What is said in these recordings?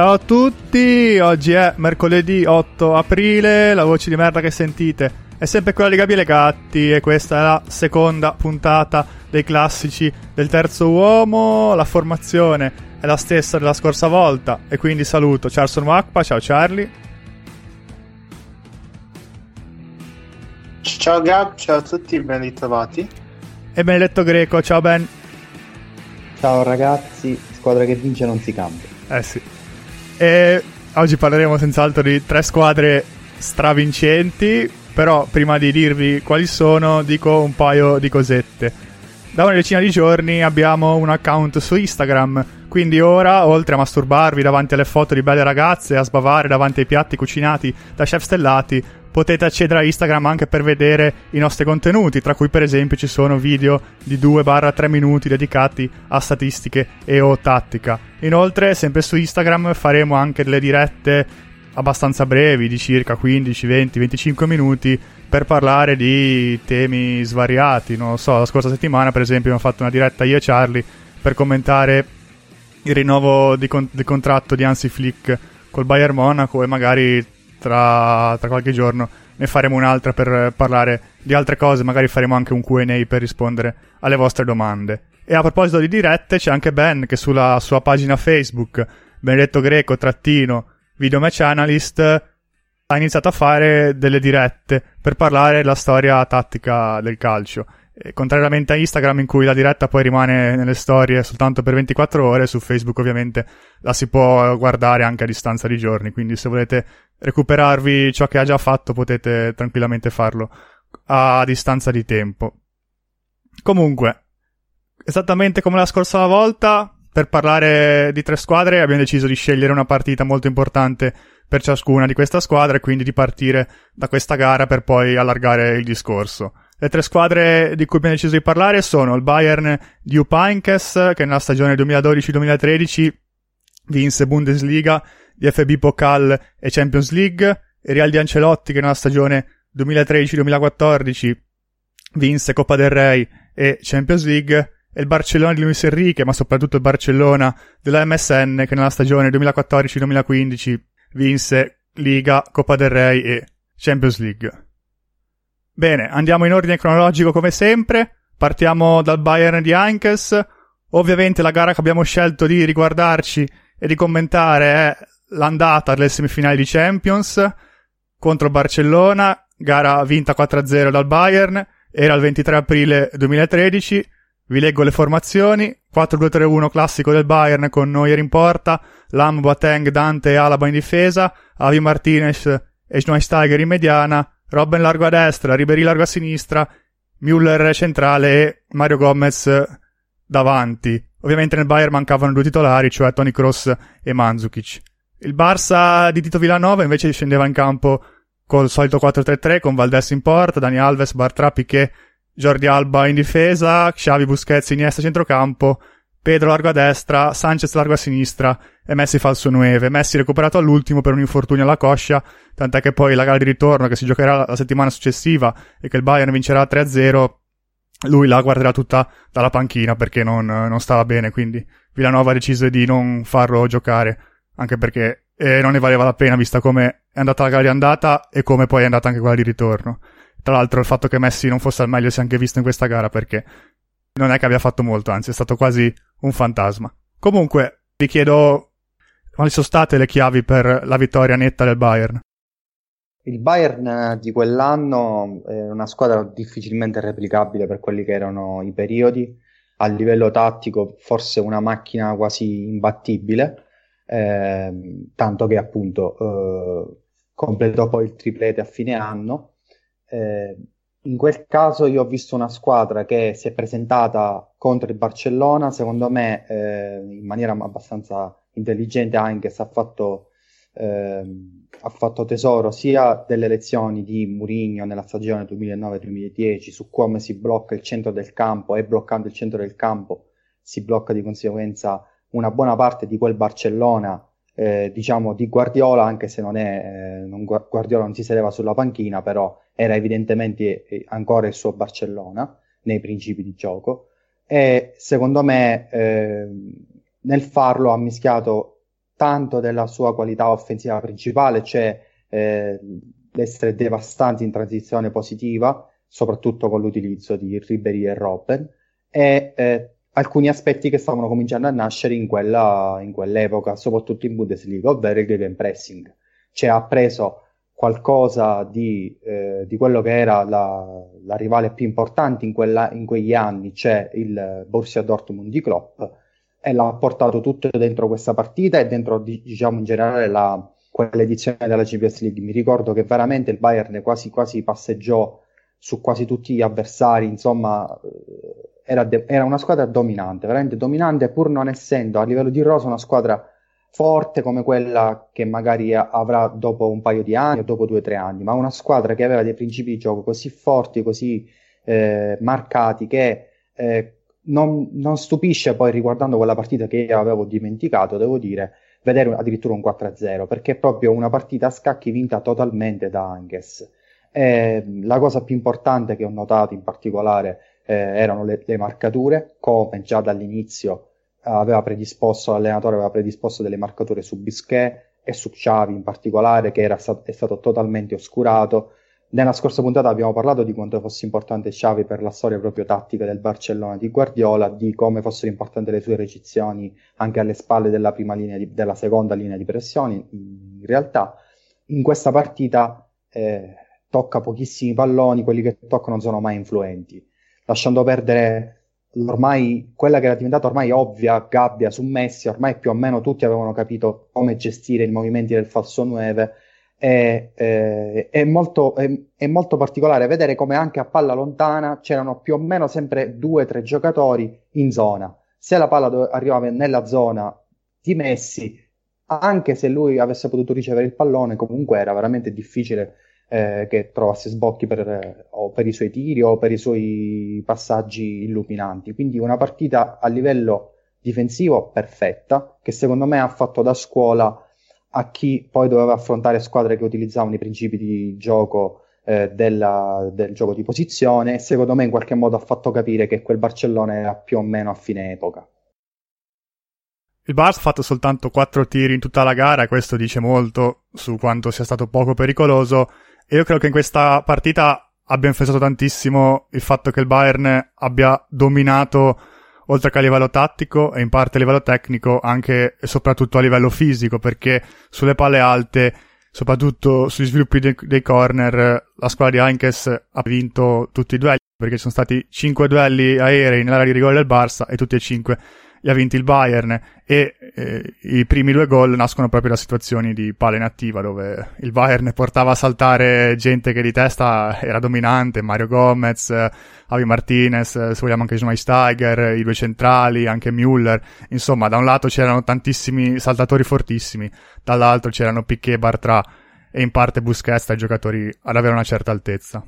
Ciao a tutti, oggi è mercoledì 8 aprile, la voce di merda che sentite è sempre quella di Gabriele Gatti e questa è la seconda puntata dei classici del terzo uomo, la formazione è la stessa della scorsa volta e quindi saluto Charson Wakpa, ciao Charlie. Ciao Gab, ciao a tutti, ben ritrovati. E Benedetto Greco, ciao Ben. Ciao ragazzi, squadra che vince non si cambia. Eh sì. E oggi parleremo senz'altro di tre squadre stravincenti, però prima di dirvi quali sono dico un paio di cosette. Da una decina di giorni abbiamo un account su Instagram, quindi ora, oltre a masturbarvi davanti alle foto di belle ragazze e a sbavare davanti ai piatti cucinati da chef stellati, potete accedere a Instagram anche per vedere i nostri contenuti, tra cui per esempio ci sono video di 2-3 minuti dedicati a statistiche e o tattica. Inoltre, sempre su Instagram faremo anche delle dirette abbastanza brevi, di circa 15, 20, 25 minuti, per parlare di temi svariati. Non lo so, la scorsa settimana, per esempio, abbiamo fatto una diretta io e Charlie per commentare il rinnovo di, con- di contratto di Hansi Flick col Bayern Monaco e magari tra, tra qualche giorno ne faremo un'altra per parlare di altre cose, magari faremo anche un QA per rispondere alle vostre domande. E a proposito di dirette, c'è anche Ben che sulla sua pagina Facebook, Benedetto Greco, trattino, video match analyst, ha iniziato a fare delle dirette per parlare della storia tattica del calcio. E contrariamente a Instagram in cui la diretta poi rimane nelle storie soltanto per 24 ore, su Facebook ovviamente la si può guardare anche a distanza di giorni, quindi se volete recuperarvi ciò che ha già fatto potete tranquillamente farlo a distanza di tempo. Comunque, esattamente come la scorsa volta, per parlare di tre squadre abbiamo deciso di scegliere una partita molto importante per ciascuna di questa squadra e quindi di partire da questa gara per poi allargare il discorso. Le tre squadre di cui abbiamo deciso di parlare sono il Bayern di Upainkes, che nella stagione 2012-2013 vinse Bundesliga, DFB Pokal e Champions League, il Real di Ancelotti, che nella stagione 2013-2014 vinse Coppa del Rey e Champions League, e il Barcellona di Luis Enrique, ma soprattutto il Barcellona della MSN, che nella stagione 2014-2015 vinse Liga, Coppa del Rey e Champions League. Bene, andiamo in ordine cronologico come sempre. Partiamo dal Bayern di Heinkes. Ovviamente la gara che abbiamo scelto di riguardarci e di commentare è l'andata delle semifinali di Champions contro Barcellona, gara vinta 4-0 dal Bayern, era il 23 aprile 2013. Vi leggo le formazioni: 4-2-3-1 classico del Bayern con Neuer in porta, Lam, Boateng, Dante e Alaba in difesa, Avi Martinez e Schweinsteiger in mediana, Robben largo a destra, Ribery largo a sinistra, Müller centrale e Mario Gomez davanti. Ovviamente nel Bayern mancavano due titolari, cioè Tony Kroos e Mandzukic. Il Barça di Tito Villanova invece scendeva in campo col solito 4-3-3 con Valdes in porta, Dani Alves, Bartra, Piquet, Jordi Alba in difesa, Xavi Busquets, Iniesta centrocampo, Pedro largo a destra, Sanchez largo a sinistra e Messi falso 9. Messi recuperato all'ultimo per un infortunio alla coscia, tant'è che poi la gara di ritorno che si giocherà la settimana successiva e che il Bayern vincerà 3-0, lui la guarderà tutta dalla panchina perché non, non stava bene, quindi Villanova ha deciso di non farlo giocare, anche perché eh, non ne valeva la pena vista come è andata la gara di andata e come poi è andata anche quella di ritorno. Tra l'altro il fatto che Messi non fosse al meglio si è anche visto in questa gara perché non è che abbia fatto molto, anzi è stato quasi un fantasma. Comunque, vi chiedo quali sono state le chiavi per la vittoria netta del Bayern. Il Bayern di quell'anno è una squadra difficilmente replicabile per quelli che erano i periodi. A livello tattico, forse una macchina quasi imbattibile, eh, tanto che appunto eh, completò poi il triplete a fine anno. Eh, in quel caso io ho visto una squadra che si è presentata contro il Barcellona, secondo me eh, in maniera abbastanza intelligente anche se ha fatto, eh, ha fatto tesoro sia delle lezioni di Mourinho nella stagione 2009-2010 su come si blocca il centro del campo e bloccando il centro del campo si blocca di conseguenza una buona parte di quel Barcellona eh, diciamo di Guardiola anche se non è eh, non, Guardiola non si sedeva sulla panchina però era evidentemente eh, ancora il suo Barcellona nei principi di gioco. E secondo me eh, nel farlo ha mischiato tanto della sua qualità offensiva principale, cioè eh, l'essere devastante in transizione positiva, soprattutto con l'utilizzo di Ribery e Robben, e eh, alcuni aspetti che stavano cominciando a nascere in, quella, in quell'epoca, soprattutto in Bundesliga, ovvero il game pressing. Cioè ha preso qualcosa di, eh, di quello che era la, la, rivale più importante in, quella, in quegli anni, cioè il Borussia Dortmund di Klopp, e l'ha portato tutto dentro questa partita e dentro, diciamo, in generale la, quell'edizione della Champions League. Mi ricordo che veramente il Bayern quasi, quasi passeggiò su quasi tutti gli avversari, insomma, eh, era, de- era, una squadra dominante, veramente dominante, pur non essendo a livello di rosa una squadra forte come quella che magari avrà dopo un paio di anni o dopo due o tre anni, ma una squadra che aveva dei principi di gioco così forti, così eh, marcati che eh, non, non, stupisce poi riguardando quella partita che io avevo dimenticato, devo dire, vedere addirittura un 4-0, perché è proprio una partita a scacchi vinta totalmente da Anges. Eh, la cosa più importante che ho notato in particolare eh, erano le, le marcature, come già dall'inizio aveva predisposto, l'allenatore aveva predisposto delle marcature su Bisquet e su Xavi in particolare, che stat- è stato totalmente oscurato. Nella scorsa puntata abbiamo parlato di quanto fosse importante Xavi per la storia proprio tattica del Barcellona di Guardiola, di come fossero importanti le sue recizioni anche alle spalle della, di, della seconda linea di pressioni. In realtà, in questa partita eh, tocca pochissimi palloni, quelli che toccano sono mai influenti, lasciando perdere ormai quella che era diventata ormai ovvia gabbia su Messi, ormai più o meno tutti avevano capito come gestire i movimenti del falso 9. E, eh, è, molto, è, è, molto, particolare vedere come anche a palla lontana c'erano più o meno sempre due o tre giocatori in zona. Se la palla arrivava nella zona di Messi, anche se lui avesse potuto ricevere il pallone, comunque era veramente difficile eh, che trovasse sbocchi per, o per i suoi tiri o per i suoi passaggi illuminanti. Quindi una partita a livello difensivo perfetta, che secondo me ha fatto da scuola a chi poi doveva affrontare squadre che utilizzavano i principi di gioco eh, della, del gioco di posizione e secondo me in qualche modo ha fatto capire che quel Barcellona era più o meno a fine epoca. Il Barça ha fatto soltanto 4 tiri in tutta la gara questo dice molto su quanto sia stato poco pericoloso io credo che in questa partita abbia influenzato tantissimo il fatto che il Bayern abbia dominato oltre che a livello tattico e in parte a livello tecnico anche e soprattutto a livello fisico perché sulle palle alte soprattutto sugli sviluppi dei, dei corner la squadra di Heinkes ha vinto tutti i duelli perché ci sono stati 5 duelli aerei nell'area di rigore del Barça e tutti e 5 li ha vinti il Bayern e eh, i primi due gol nascono proprio da situazioni di palla inattiva dove il Bayern portava a saltare gente che di testa era dominante, Mario Gomez, Avi Martinez, se vogliamo anche Schmeisteiger, i due centrali, anche Müller, insomma da un lato c'erano tantissimi saltatori fortissimi, dall'altro c'erano Piquet, Bartra e in parte Busquets i giocatori ad avere una certa altezza.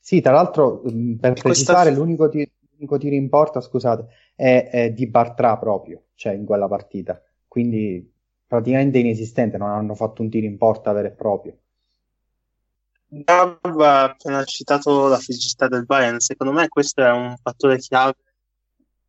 Sì, tra l'altro per precisare questa... l'unico tiro l'unico tiro in porta, scusate, è, è di Bartra proprio, cioè in quella partita. Quindi praticamente inesistente, non hanno fatto un tiro in porta vero e proprio. Gav ha appena citato la fisicità del Bayern, secondo me questo è un fattore chiave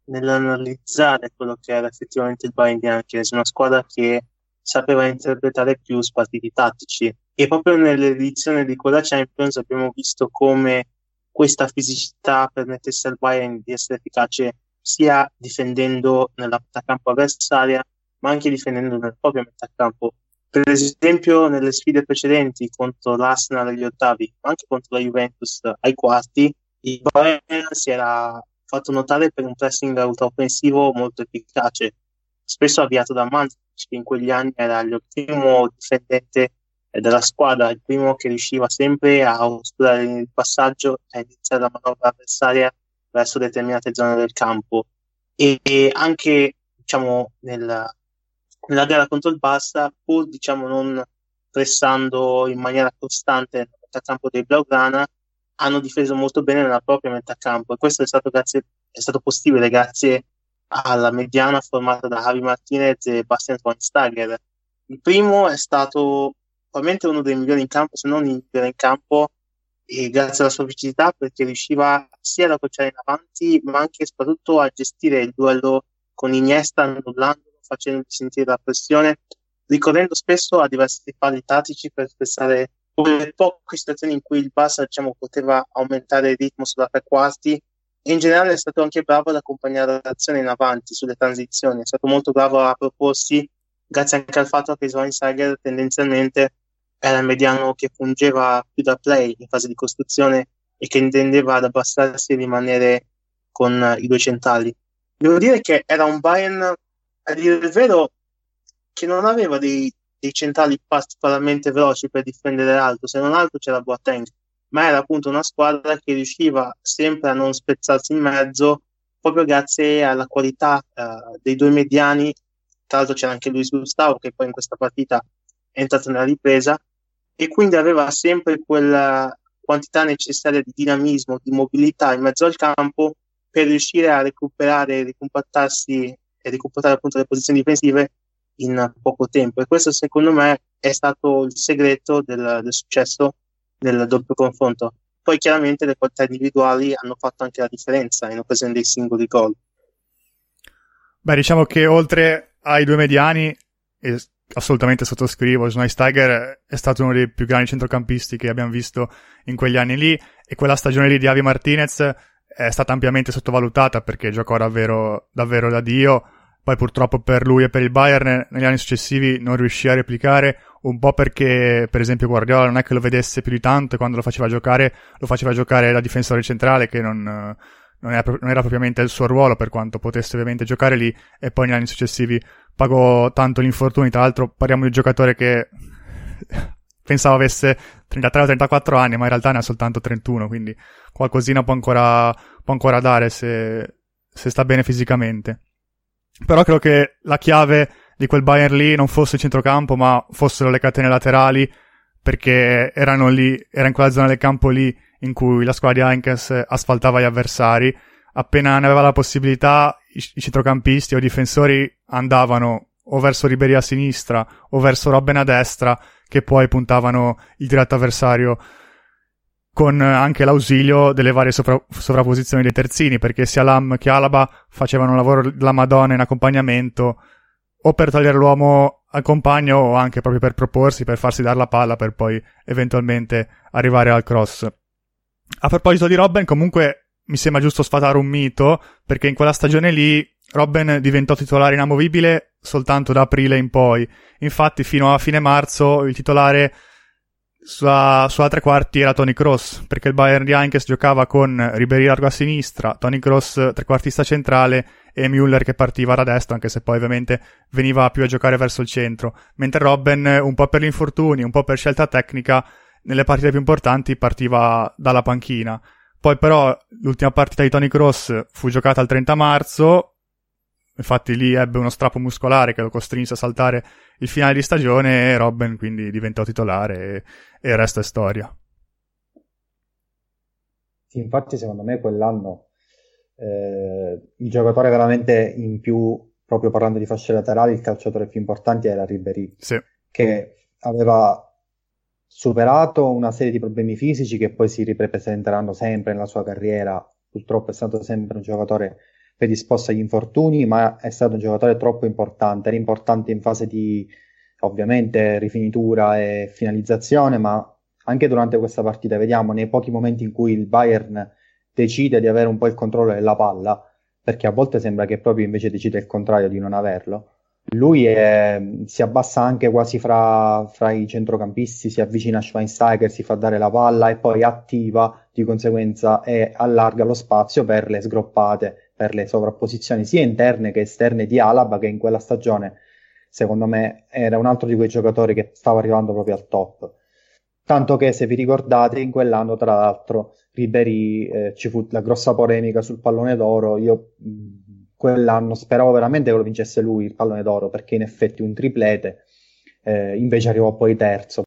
nell'analizzare quello che era effettivamente il Bayern di Anchies, una squadra che sapeva interpretare più spartiti tattici e proprio nell'edizione di quella Champions abbiamo visto come questa fisicità permettesse al Bayern di essere efficace sia difendendo nella metà campo avversaria, ma anche difendendo nel proprio metà campo. Per esempio, nelle sfide precedenti contro l'Arsenal agli ottavi, ma anche contro la Juventus ai quarti, il Bayern si era fatto notare per un pressing ultraoffensivo molto efficace, spesso avviato da Manzi, che in quegli anni era il primo difendente della squadra, il primo che riusciva sempre a oscurare il passaggio e a iniziare la manovra avversaria verso determinate zone del campo. E, e anche diciamo, nella, nella gara contro il Barça, pur diciamo, non pressando in maniera costante nel metà campo dei Blaugrana, hanno difeso molto bene nella propria metà campo e questo è stato, grazie, è stato possibile grazie alla mediana formata da Javi Martinez e Bastian Schweinsteiger. Il primo è stato probabilmente uno dei migliori in campo, se non il migliore in campo, e grazie alla sua fisicità perché riusciva sia ad appoggiare in avanti, ma anche e soprattutto a gestire il duello con Iniesta, annullandolo, facendo sentire la pressione, ricorrendo spesso a diversi falli tattici per spezzare quelle poche situazioni in cui il Barça diciamo, poteva aumentare il ritmo sulla tre quarti. In generale è stato anche bravo ad accompagnare l'azione in avanti sulle transizioni, è stato molto bravo a proporsi grazie anche al fatto che Schweinsteiger tendenzialmente era il mediano che fungeva più da play in fase di costruzione e che intendeva ad abbassarsi e rimanere con i due centrali. Devo dire che era un Bayern, a dire il vero, che non aveva dei, dei centrali particolarmente veloci per difendere l'alto, se non altro c'era Boateng, ma era appunto una squadra che riusciva sempre a non spezzarsi in mezzo proprio grazie alla qualità uh, dei due mediani. Tra l'altro c'era anche Luis Gustavo che poi in questa partita è entrato nella ripresa e quindi aveva sempre quella quantità necessaria di dinamismo, di mobilità in mezzo al campo per riuscire a recuperare, ricompattarsi e recuperare appunto le posizioni difensive in poco tempo. E questo secondo me è stato il segreto del, del successo del doppio confronto. Poi chiaramente le qualità individuali hanno fatto anche la differenza in occasione dei singoli gol. Beh, diciamo che oltre ai due mediani, assolutamente sottoscrivo, Schweinsteiger è stato uno dei più grandi centrocampisti che abbiamo visto in quegli anni lì e quella stagione lì di Avi Martinez è stata ampiamente sottovalutata perché giocò davvero, davvero da Dio. Poi purtroppo per lui e per il Bayern negli anni successivi non riuscì a replicare, un po' perché per esempio Guardiola non è che lo vedesse più di tanto e quando lo faceva giocare lo faceva giocare da difensore centrale che non, non, era, non era propriamente il suo ruolo per quanto potesse ovviamente giocare lì e poi negli anni successivi pagò tanto gli infortuni, tra l'altro parliamo di un giocatore che pensavo avesse 33 o 34 anni ma in realtà ne ha soltanto 31 quindi qualcosina può ancora, può ancora dare se, se sta bene fisicamente. Però credo che la chiave di quel Bayern lì non fosse il centrocampo, ma fossero le catene laterali, perché erano lì, era in quella zona del campo lì in cui la squadra di Heinkes asfaltava gli avversari. Appena ne aveva la possibilità, i, centrocampisti o i difensori andavano o verso Ribery a sinistra o verso Robben a destra, che poi puntavano il diretto avversario con anche l'ausilio delle varie sovra- sovrapposizioni dei terzini, perché sia Lam che Alaba facevano un lavoro della Madonna in accompagnamento, o per togliere l'uomo al compagno, o anche proprio per proporsi, per farsi dare la palla, per poi eventualmente arrivare al cross. A proposito di Robben, comunque mi sembra giusto sfatare un mito, perché in quella stagione lì Robben diventò titolare inamovibile soltanto da aprile in poi. Infatti, fino a fine marzo il titolare sua, sua tre quarti era Tony Cross, perché il Bayern di Heinkes giocava con Ribery largo a sinistra, Tony Cross trequartista centrale e Müller che partiva da destra, anche se poi ovviamente veniva più a giocare verso il centro, mentre Robben, un po' per gli infortuni, un po' per scelta tecnica, nelle partite più importanti partiva dalla panchina. Poi però l'ultima partita di Tony Cross fu giocata il 30 marzo, Infatti lì ebbe uno strappo muscolare che lo costrinse a saltare il finale di stagione e Robben quindi diventò titolare e, e il resto è storia. Sì, infatti secondo me quell'anno eh, il giocatore veramente in più, proprio parlando di fasce laterali, il calciatore più importante era Ribery, sì. che aveva superato una serie di problemi fisici che poi si ripresenteranno sempre nella sua carriera. Purtroppo è stato sempre un giocatore predisposto agli infortuni, ma è stato un giocatore troppo importante. Era importante in fase di ovviamente rifinitura e finalizzazione, ma anche durante questa partita vediamo nei pochi momenti in cui il Bayern decide di avere un po' il controllo della palla, perché a volte sembra che proprio invece decide il contrario di non averlo. Lui è, si abbassa anche quasi fra, fra, i centrocampisti, si avvicina a Schweinsteiger, si fa dare la palla e poi attiva di conseguenza e allarga lo spazio per le sgroppate per le sovrapposizioni sia interne che esterne di Alaba che in quella stagione secondo me era un altro di quei giocatori che stava arrivando proprio al top. Tanto che se vi ricordate in quell'anno tra l'altro Ribery eh, ci fu la grossa polemica sul pallone d'oro. Io mh, quell'anno speravo veramente che lo vincesse lui il pallone d'oro perché in effetti un triplete eh, invece arrivò poi terzo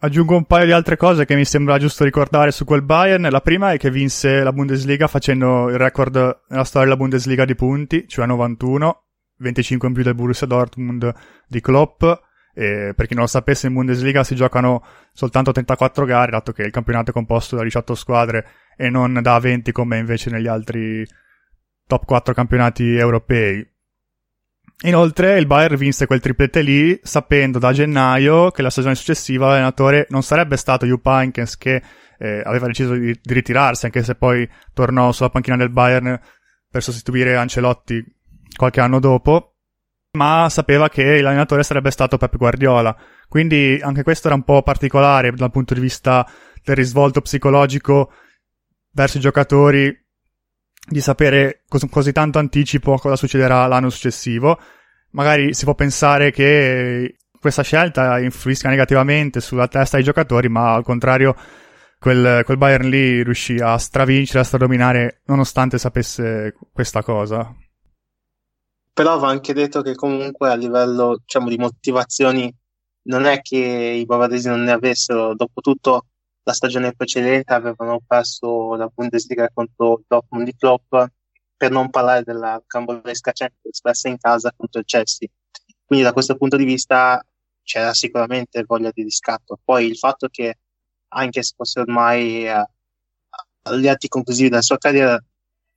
Aggiungo un paio di altre cose che mi sembra giusto ricordare su quel Bayern. La prima è che vinse la Bundesliga facendo il record nella storia della Bundesliga di punti, cioè 91, 25 in più del Borussia Dortmund di Klopp. E per chi non lo sapesse, in Bundesliga si giocano soltanto 34 gare, dato che il campionato è composto da 18 squadre e non da 20 come invece negli altri top 4 campionati europei. Inoltre il Bayern vinse quel triplete lì sapendo da gennaio che la stagione successiva l'allenatore non sarebbe stato Jupp Heynckes che eh, aveva deciso di, di, ritirarsi anche se poi tornò sulla panchina del Bayern per sostituire Ancelotti qualche anno dopo ma sapeva che l'allenatore sarebbe stato Pep Guardiola quindi anche questo era un po' particolare dal punto di vista del risvolto psicologico verso i giocatori di sapere cos- così tanto anticipo cosa succederà l'anno successivo. Magari si può pensare che questa scelta influisca negativamente sulla testa dei giocatori, ma al contrario quel, quel Bayern lì riuscì a stravincere, a stradominare nonostante sapesse questa cosa. Però va anche detto che comunque a livello diciamo, di motivazioni non è che i bavaresi non ne avessero, dopo tutto la stagione precedente avevano perso la Bundesliga contro Dortmund di Klopp, per non parlare della cambolesca Champions persa in casa contro il Chelsea. Quindi da questo punto di vista c'era sicuramente voglia di riscatto. Poi il fatto che anche se fosse ormai eh, agli atti conclusivi della sua carriera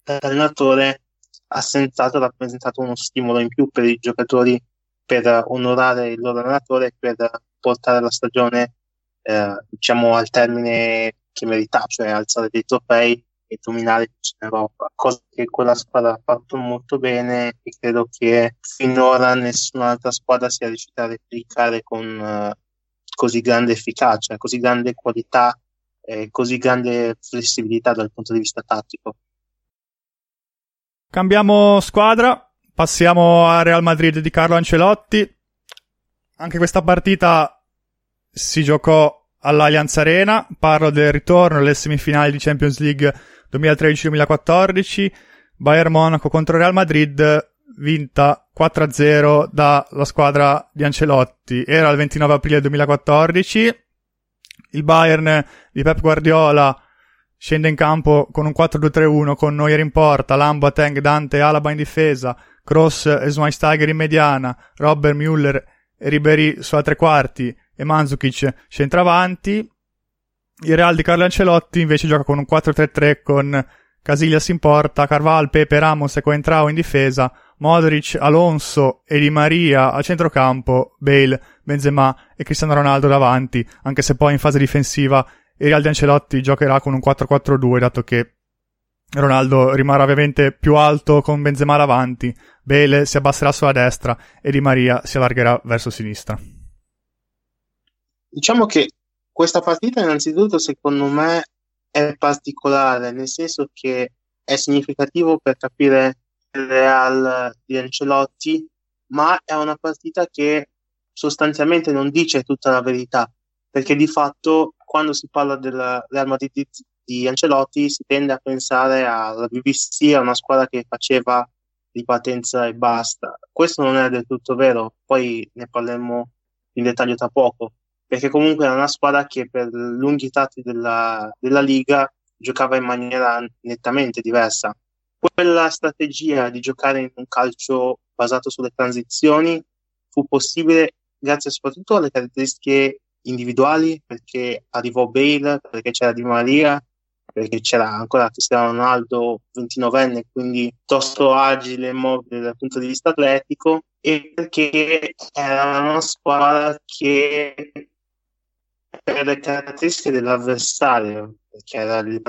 allenatore, ha senz'altro rappresentato uno stimolo in più per i giocatori per onorare il loro allenatore e per portare la stagione eh, diciamo al termine che merita, cioè alzare dei trofei e dominare in Europa, cosa che quella squadra ha fatto molto bene e credo che finora nessun'altra squadra sia riuscita a replicare con uh, così grande efficacia, così grande qualità e così grande flessibilità dal punto di vista tattico. Cambiamo squadra, passiamo a Real Madrid di Carlo Ancelotti. Anche questa partita si giocò all'Allianz Arena, parlo del ritorno alle semifinali di Champions League 2013-2014, Bayern Monaco contro Real Madrid, vinta 4-0 dalla squadra di Ancelotti. Era il 29 aprile 2014, il Bayern di Pep Guardiola scende in campo con un 4-2-3-1 con Neuer in porta, Lambo, Ateng, Dante e Alaba in difesa, Cross e Schweinsteiger in mediana, Robert, Müller e Ribery sulla tre quarti, e Mandzukic centravanti. Il Real di Carlo Ancelotti invece gioca con un 4-3-3 con Casillas in porta, Carval, Pepe, Ramos e Coentrao in difesa, Modric, Alonso e Di Maria a centrocampo, Bale, Benzema e Cristiano Ronaldo davanti, anche se poi in fase difensiva il Real di Ancelotti giocherà con un 4-4-2 dato che Ronaldo rimarrà ovviamente più alto con Benzema davanti, Bale si abbasserà sulla destra e Di Maria si allargherà verso sinistra. Diciamo che questa partita innanzitutto secondo me è particolare, nel senso che è significativo per capire il Real di Ancelotti, ma è una partita che sostanzialmente non dice tutta la verità, perché di fatto quando si parla del Real Madrid di, Ancelotti si tende a pensare alla BBC, a una squadra che faceva ripartenza e basta. Questo non è del tutto vero, poi ne parleremo in dettaglio tra poco perché comunque era una squadra che per lunghi tratti della, della Liga giocava in maniera nettamente diversa. Quella strategia di giocare in un calcio basato sulle transizioni fu possibile grazie soprattutto alle caratteristiche individuali, perché arrivò Bale, perché c'era Di Maria, perché c'era ancora Cristiano Ronaldo, 29enne, quindi piuttosto agile e mobile dal punto di vista atletico, e perché era una squadra che per le caratteristiche dell'avversario, perché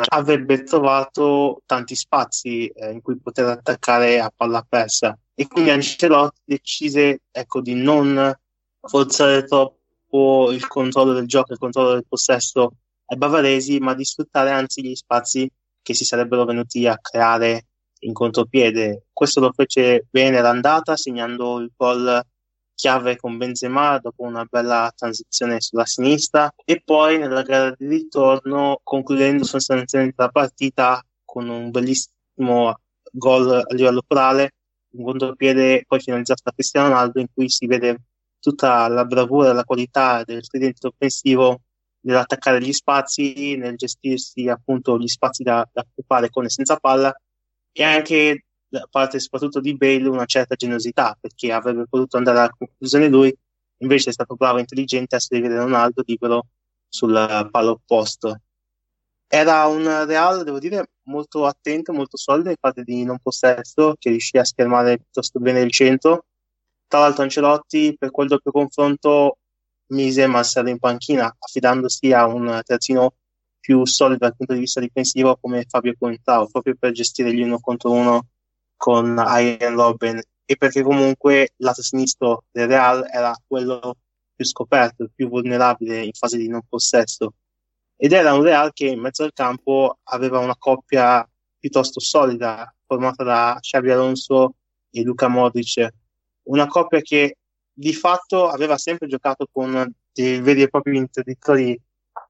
avrebbe trovato tanti spazi eh, in cui poter attaccare a palla persa. E quindi Ancelotti decise ecco, di non forzare troppo il controllo del gioco, il controllo del possesso ai bavaresi, ma di sfruttare anzi gli spazi che si sarebbero venuti a creare in contropiede. Questo lo fece bene l'andata, segnando il gol chiave con Benzema dopo una bella transizione sulla sinistra e poi nella gara di ritorno concludendo sostanzialmente la partita con un bellissimo gol a livello orale, un contropiede poi finalizzato da Cristiano Ronaldo in cui si vede tutta la bravura la qualità del tridente offensivo nell'attaccare gli spazi, nel gestirsi appunto gli spazi da, da occupare con e senza palla e anche da parte soprattutto di Bale una certa generosità perché avrebbe potuto andare alla conclusione lui invece è stato bravo e intelligente a servire Ronaldo libero sul palo opposto. Era un Real devo dire molto attento molto solido in fase di non possesso che riuscì a schermare piuttosto bene il centro. Tra l'altro Ancelotti per quel doppio confronto mise Marcelo in panchina, affidandosi a un terzino più solido dal punto di vista difensivo come Fabio Contao, proprio per gestire gli uno contro uno con Ian Robben e perché comunque lato sinistro del Real era quello più scoperto, più vulnerabile in fase di non possesso. Ed era un Real che in mezzo al campo aveva una coppia piuttosto solida, formata da Xavi Alonso e Luca Modric, una coppia che di fatto aveva sempre giocato con dei veri e propri interdittori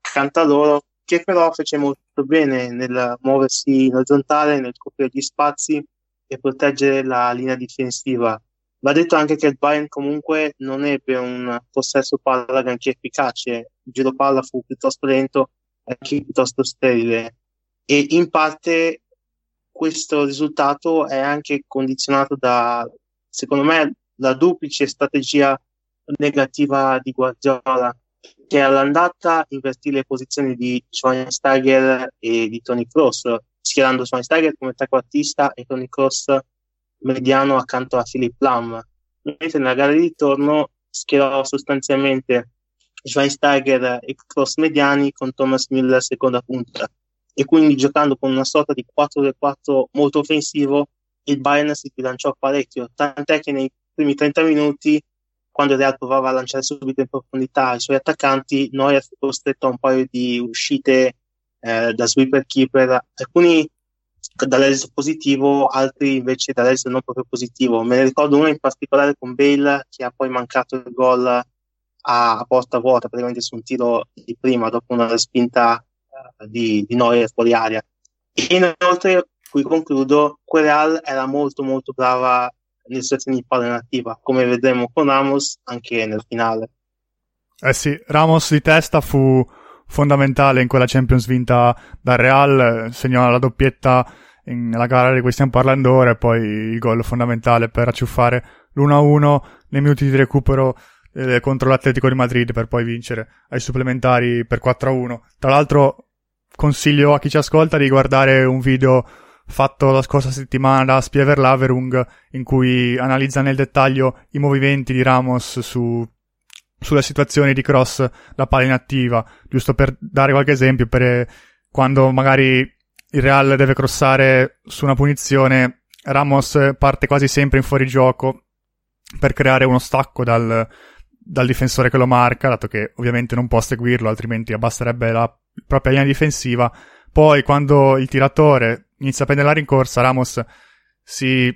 accanto a loro, che però fece molto bene nel muoversi in orizzontale, nel coprire gli spazi e proteggere la linea difensiva. Va detto anche che il Bayern comunque non ebbe un possesso palla granché efficace, il giro palla fu piuttosto lento e anche piuttosto sterile. E in parte questo risultato è anche condizionato da, secondo me, la duplice strategia negativa di Guardiola, che all'andata invertì le posizioni di Schweinsteiger e di Tony Cross, schierando Schweinsteiger come trequartista e Tony Cross mediano accanto a Philip Lam. Mentre nella gara di ritorno schierò sostanzialmente Schweinsteiger e Cross mediani con Thomas Müller seconda punta e quindi giocando con una sorta di 4-4 molto offensivo il Bayern si bilanciò parecchio, tant'è che nei primi 30 minuti quando il Real provava a lanciare subito in profondità i suoi attaccanti, Neuer fu costretto a un paio di uscite eh, da sweeper keeper, alcuni dall'esito positivo, altri invece dall'esito non proprio positivo. Me ne ricordo uno in particolare con Bale che ha poi mancato il gol a, porta vuota, praticamente su un tiro di prima dopo una respinta uh, di, di Neuer fuori aria. E inoltre, qui concludo, quel Real era molto molto brava nelle situazioni di palla nativa, come vedremo con Ramos anche nel finale. Eh sì, Ramos di testa fu fondamentale in quella Champions vinta dal Real, segnò la doppietta nella gara di cui stiamo parlando ora e poi il gol fondamentale per acciuffare l'1-1 nei minuti di recupero eh, contro l'Atletico di Madrid per poi vincere ai supplementari per 4-1. Tra l'altro consiglio a chi ci ascolta di guardare un video fatto la scorsa settimana da Spiever Laverung in cui analizza nel dettaglio i movimenti di Ramos su sulle situazioni di cross da palla inattiva, giusto per dare qualche esempio, per quando magari il Real deve crossare su una punizione, Ramos parte quasi sempre in fuorigioco per creare uno stacco dal, dal difensore che lo marca, dato che ovviamente non può seguirlo, altrimenti abbasserebbe la propria linea difensiva. Poi quando il tiratore inizia a prendere la rincorsa, Ramos si,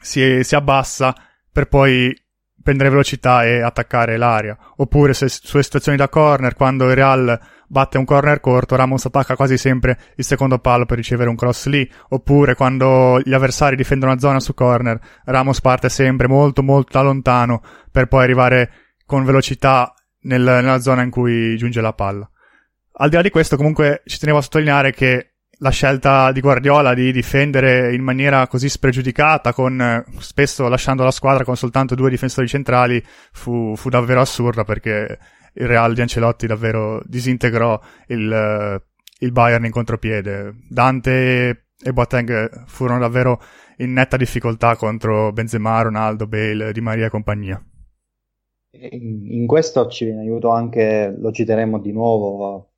si, si abbassa per poi prendere velocità e attaccare l'area. Oppure se sulle situazioni da corner, quando il Real batte un corner corto, Ramos attacca quasi sempre il secondo palo per ricevere un cross lì. Oppure quando gli avversari difendono una zona su corner, Ramos parte sempre molto molto da lontano per poi arrivare con velocità nel, nella zona in cui giunge la palla. Al di là di questo, comunque, ci tenevo a sottolineare che la scelta di Guardiola di difendere in maniera così spregiudicata, con spesso lasciando la squadra con soltanto due difensori centrali, fu, fu davvero assurda perché il Real di Ancelotti davvero disintegrò il, il Bayern in contropiede. Dante e Boateng furono davvero in netta difficoltà contro Benzema, Ronaldo, Bale, Di Maria e compagnia. In questo ci viene aiuto anche, lo citeremo di nuovo,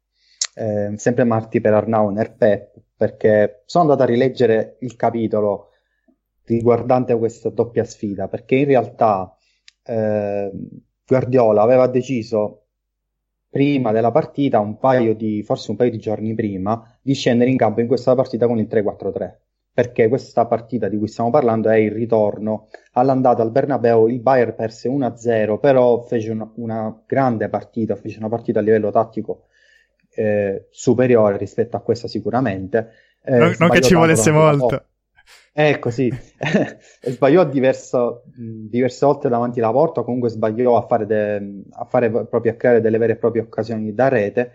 eh, sempre Marti per Arnau nel PEP, perché sono andato a rileggere il capitolo riguardante questa doppia sfida, perché in realtà eh, Guardiola aveva deciso prima della partita, un paio di, forse un paio di giorni prima, di scendere in campo in questa partita con il 3-4-3 perché questa partita di cui stiamo parlando è il ritorno all'andata al Bernabeu, il Bayern perse 1-0, però fece una, una grande partita, fece una partita a livello tattico eh, superiore rispetto a questa sicuramente. Eh, non, non che ci volesse molto. Ecco, sì, sbagliò diverso, diverse volte davanti alla porta, comunque sbagliò a fare, de, a fare proprio a creare delle vere e proprie occasioni da rete.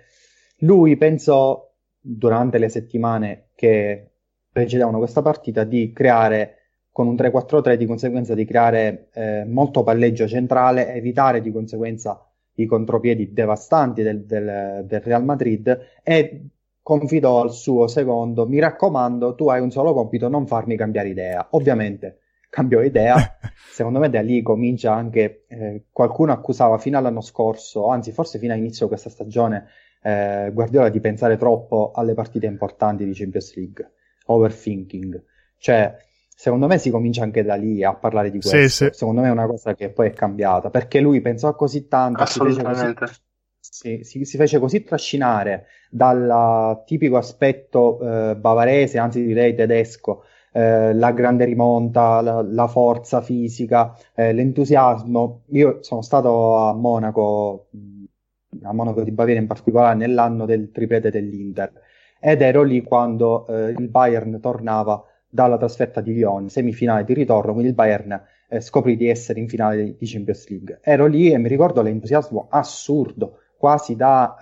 Lui pensò durante le settimane che precedevano questa partita di creare con un 3-4-3 di conseguenza di creare eh, molto palleggio centrale, evitare di conseguenza i contropiedi devastanti del, del, del Real Madrid e confidò al suo secondo, mi raccomando, tu hai un solo compito, non farmi cambiare idea. Ovviamente cambiò idea. Secondo me da lì comincia anche, eh, qualcuno accusava fino all'anno scorso, anzi forse fino all'inizio di questa stagione, eh, Guardiola di pensare troppo alle partite importanti di Champions League, overthinking. Cioè, secondo me si comincia anche da lì a parlare di questo. Sì, sì. Secondo me è una cosa che poi è cambiata, perché lui pensò così tanto, Assolutamente. Si, si, si, fece così trascinare dal tipico aspetto eh, bavarese, anzi direi tedesco, eh, la grande rimonta, la, la forza fisica, eh, l'entusiasmo. Io sono stato a Monaco, a Monaco di Baviera in particolare, nell'anno del triplete dell'Inter ed ero lì quando eh, il Bayern tornava dalla trasferta di Lyon, semifinale di ritorno, quindi il Bayern eh, scoprì di essere in finale di Champions League. Ero lì e mi ricordo l'entusiasmo assurdo, quasi da,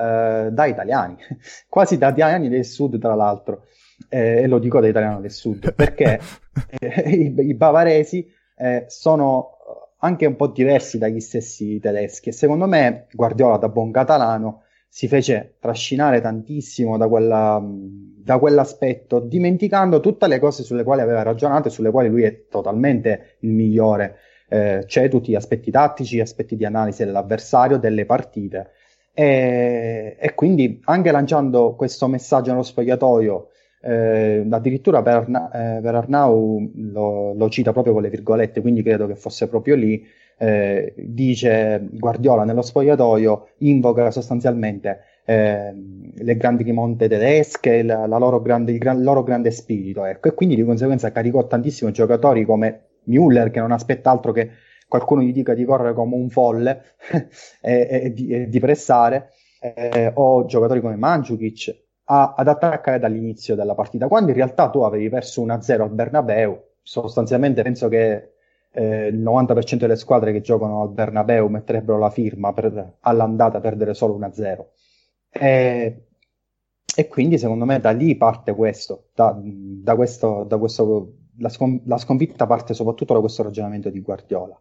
eh, da italiani, quasi da italiani del sud tra l'altro eh, e lo dico da italiano del sud, perché eh, i, i, bavaresi eh, sono anche un po' diversi dagli stessi tedeschi e secondo me Guardiola da buon catalano si fece trascinare tantissimo da, quella, da quell'aspetto, dimenticando tutte le cose sulle quali aveva ragionato e sulle quali lui è totalmente il migliore. Eh, c'è tutti gli aspetti tattici, aspetti di analisi dell'avversario, delle partite. E, e quindi anche lanciando questo messaggio nello spogliatoio eh, addirittura per, eh, per Arnau lo, lo, cita proprio con le virgolette, quindi credo che fosse proprio lì. Eh, dice Guardiola nello spogliatoio, invoca sostanzialmente eh, le grandi rimonte tedesche, la, la loro grande, il, gran, loro grande spirito, ecco, e quindi di conseguenza caricò tantissimo giocatori come Müller, che non aspetta altro che qualcuno gli dica di correre come un folle e, e, di, e, di, pressare, eh, o giocatori come Mandzukic, a, ad attaccare dall'inizio della partita, quando in realtà tu avevi perso 1-0 al Bernabeu, sostanzialmente penso che eh, il 90% delle squadre che giocano al Bernabeu metterebbero la firma per all'andata perdere solo 1-0. E, e, quindi secondo me da lì parte questo, da, da questo, da questo la, scon- la, sconfitta parte soprattutto da questo ragionamento di Guardiola.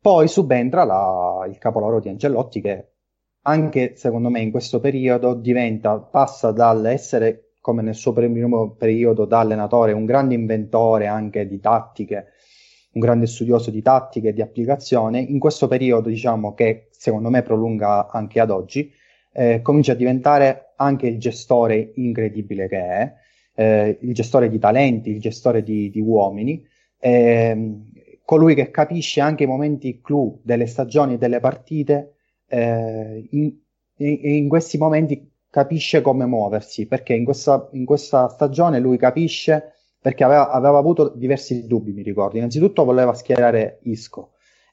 Poi subentra la, il capolavoro di Ancelotti che anche secondo me in questo periodo diventa, passa dall'essere come nel suo primo periodo da allenatore un grande inventore anche di tattiche, un grande studioso di tattiche e di applicazione, in questo periodo diciamo che secondo me prolunga anche ad oggi, eh, comincia a diventare anche il gestore incredibile che è, eh, il gestore di talenti, il gestore di, di uomini, eh, colui che capisce anche i momenti clou delle stagioni e delle partite eh, in, in, questi momenti capisce come muoversi, perché in questa, in questa stagione lui capisce, perché aveva, aveva, avuto diversi dubbi, mi ricordo. Innanzitutto voleva schierare Isco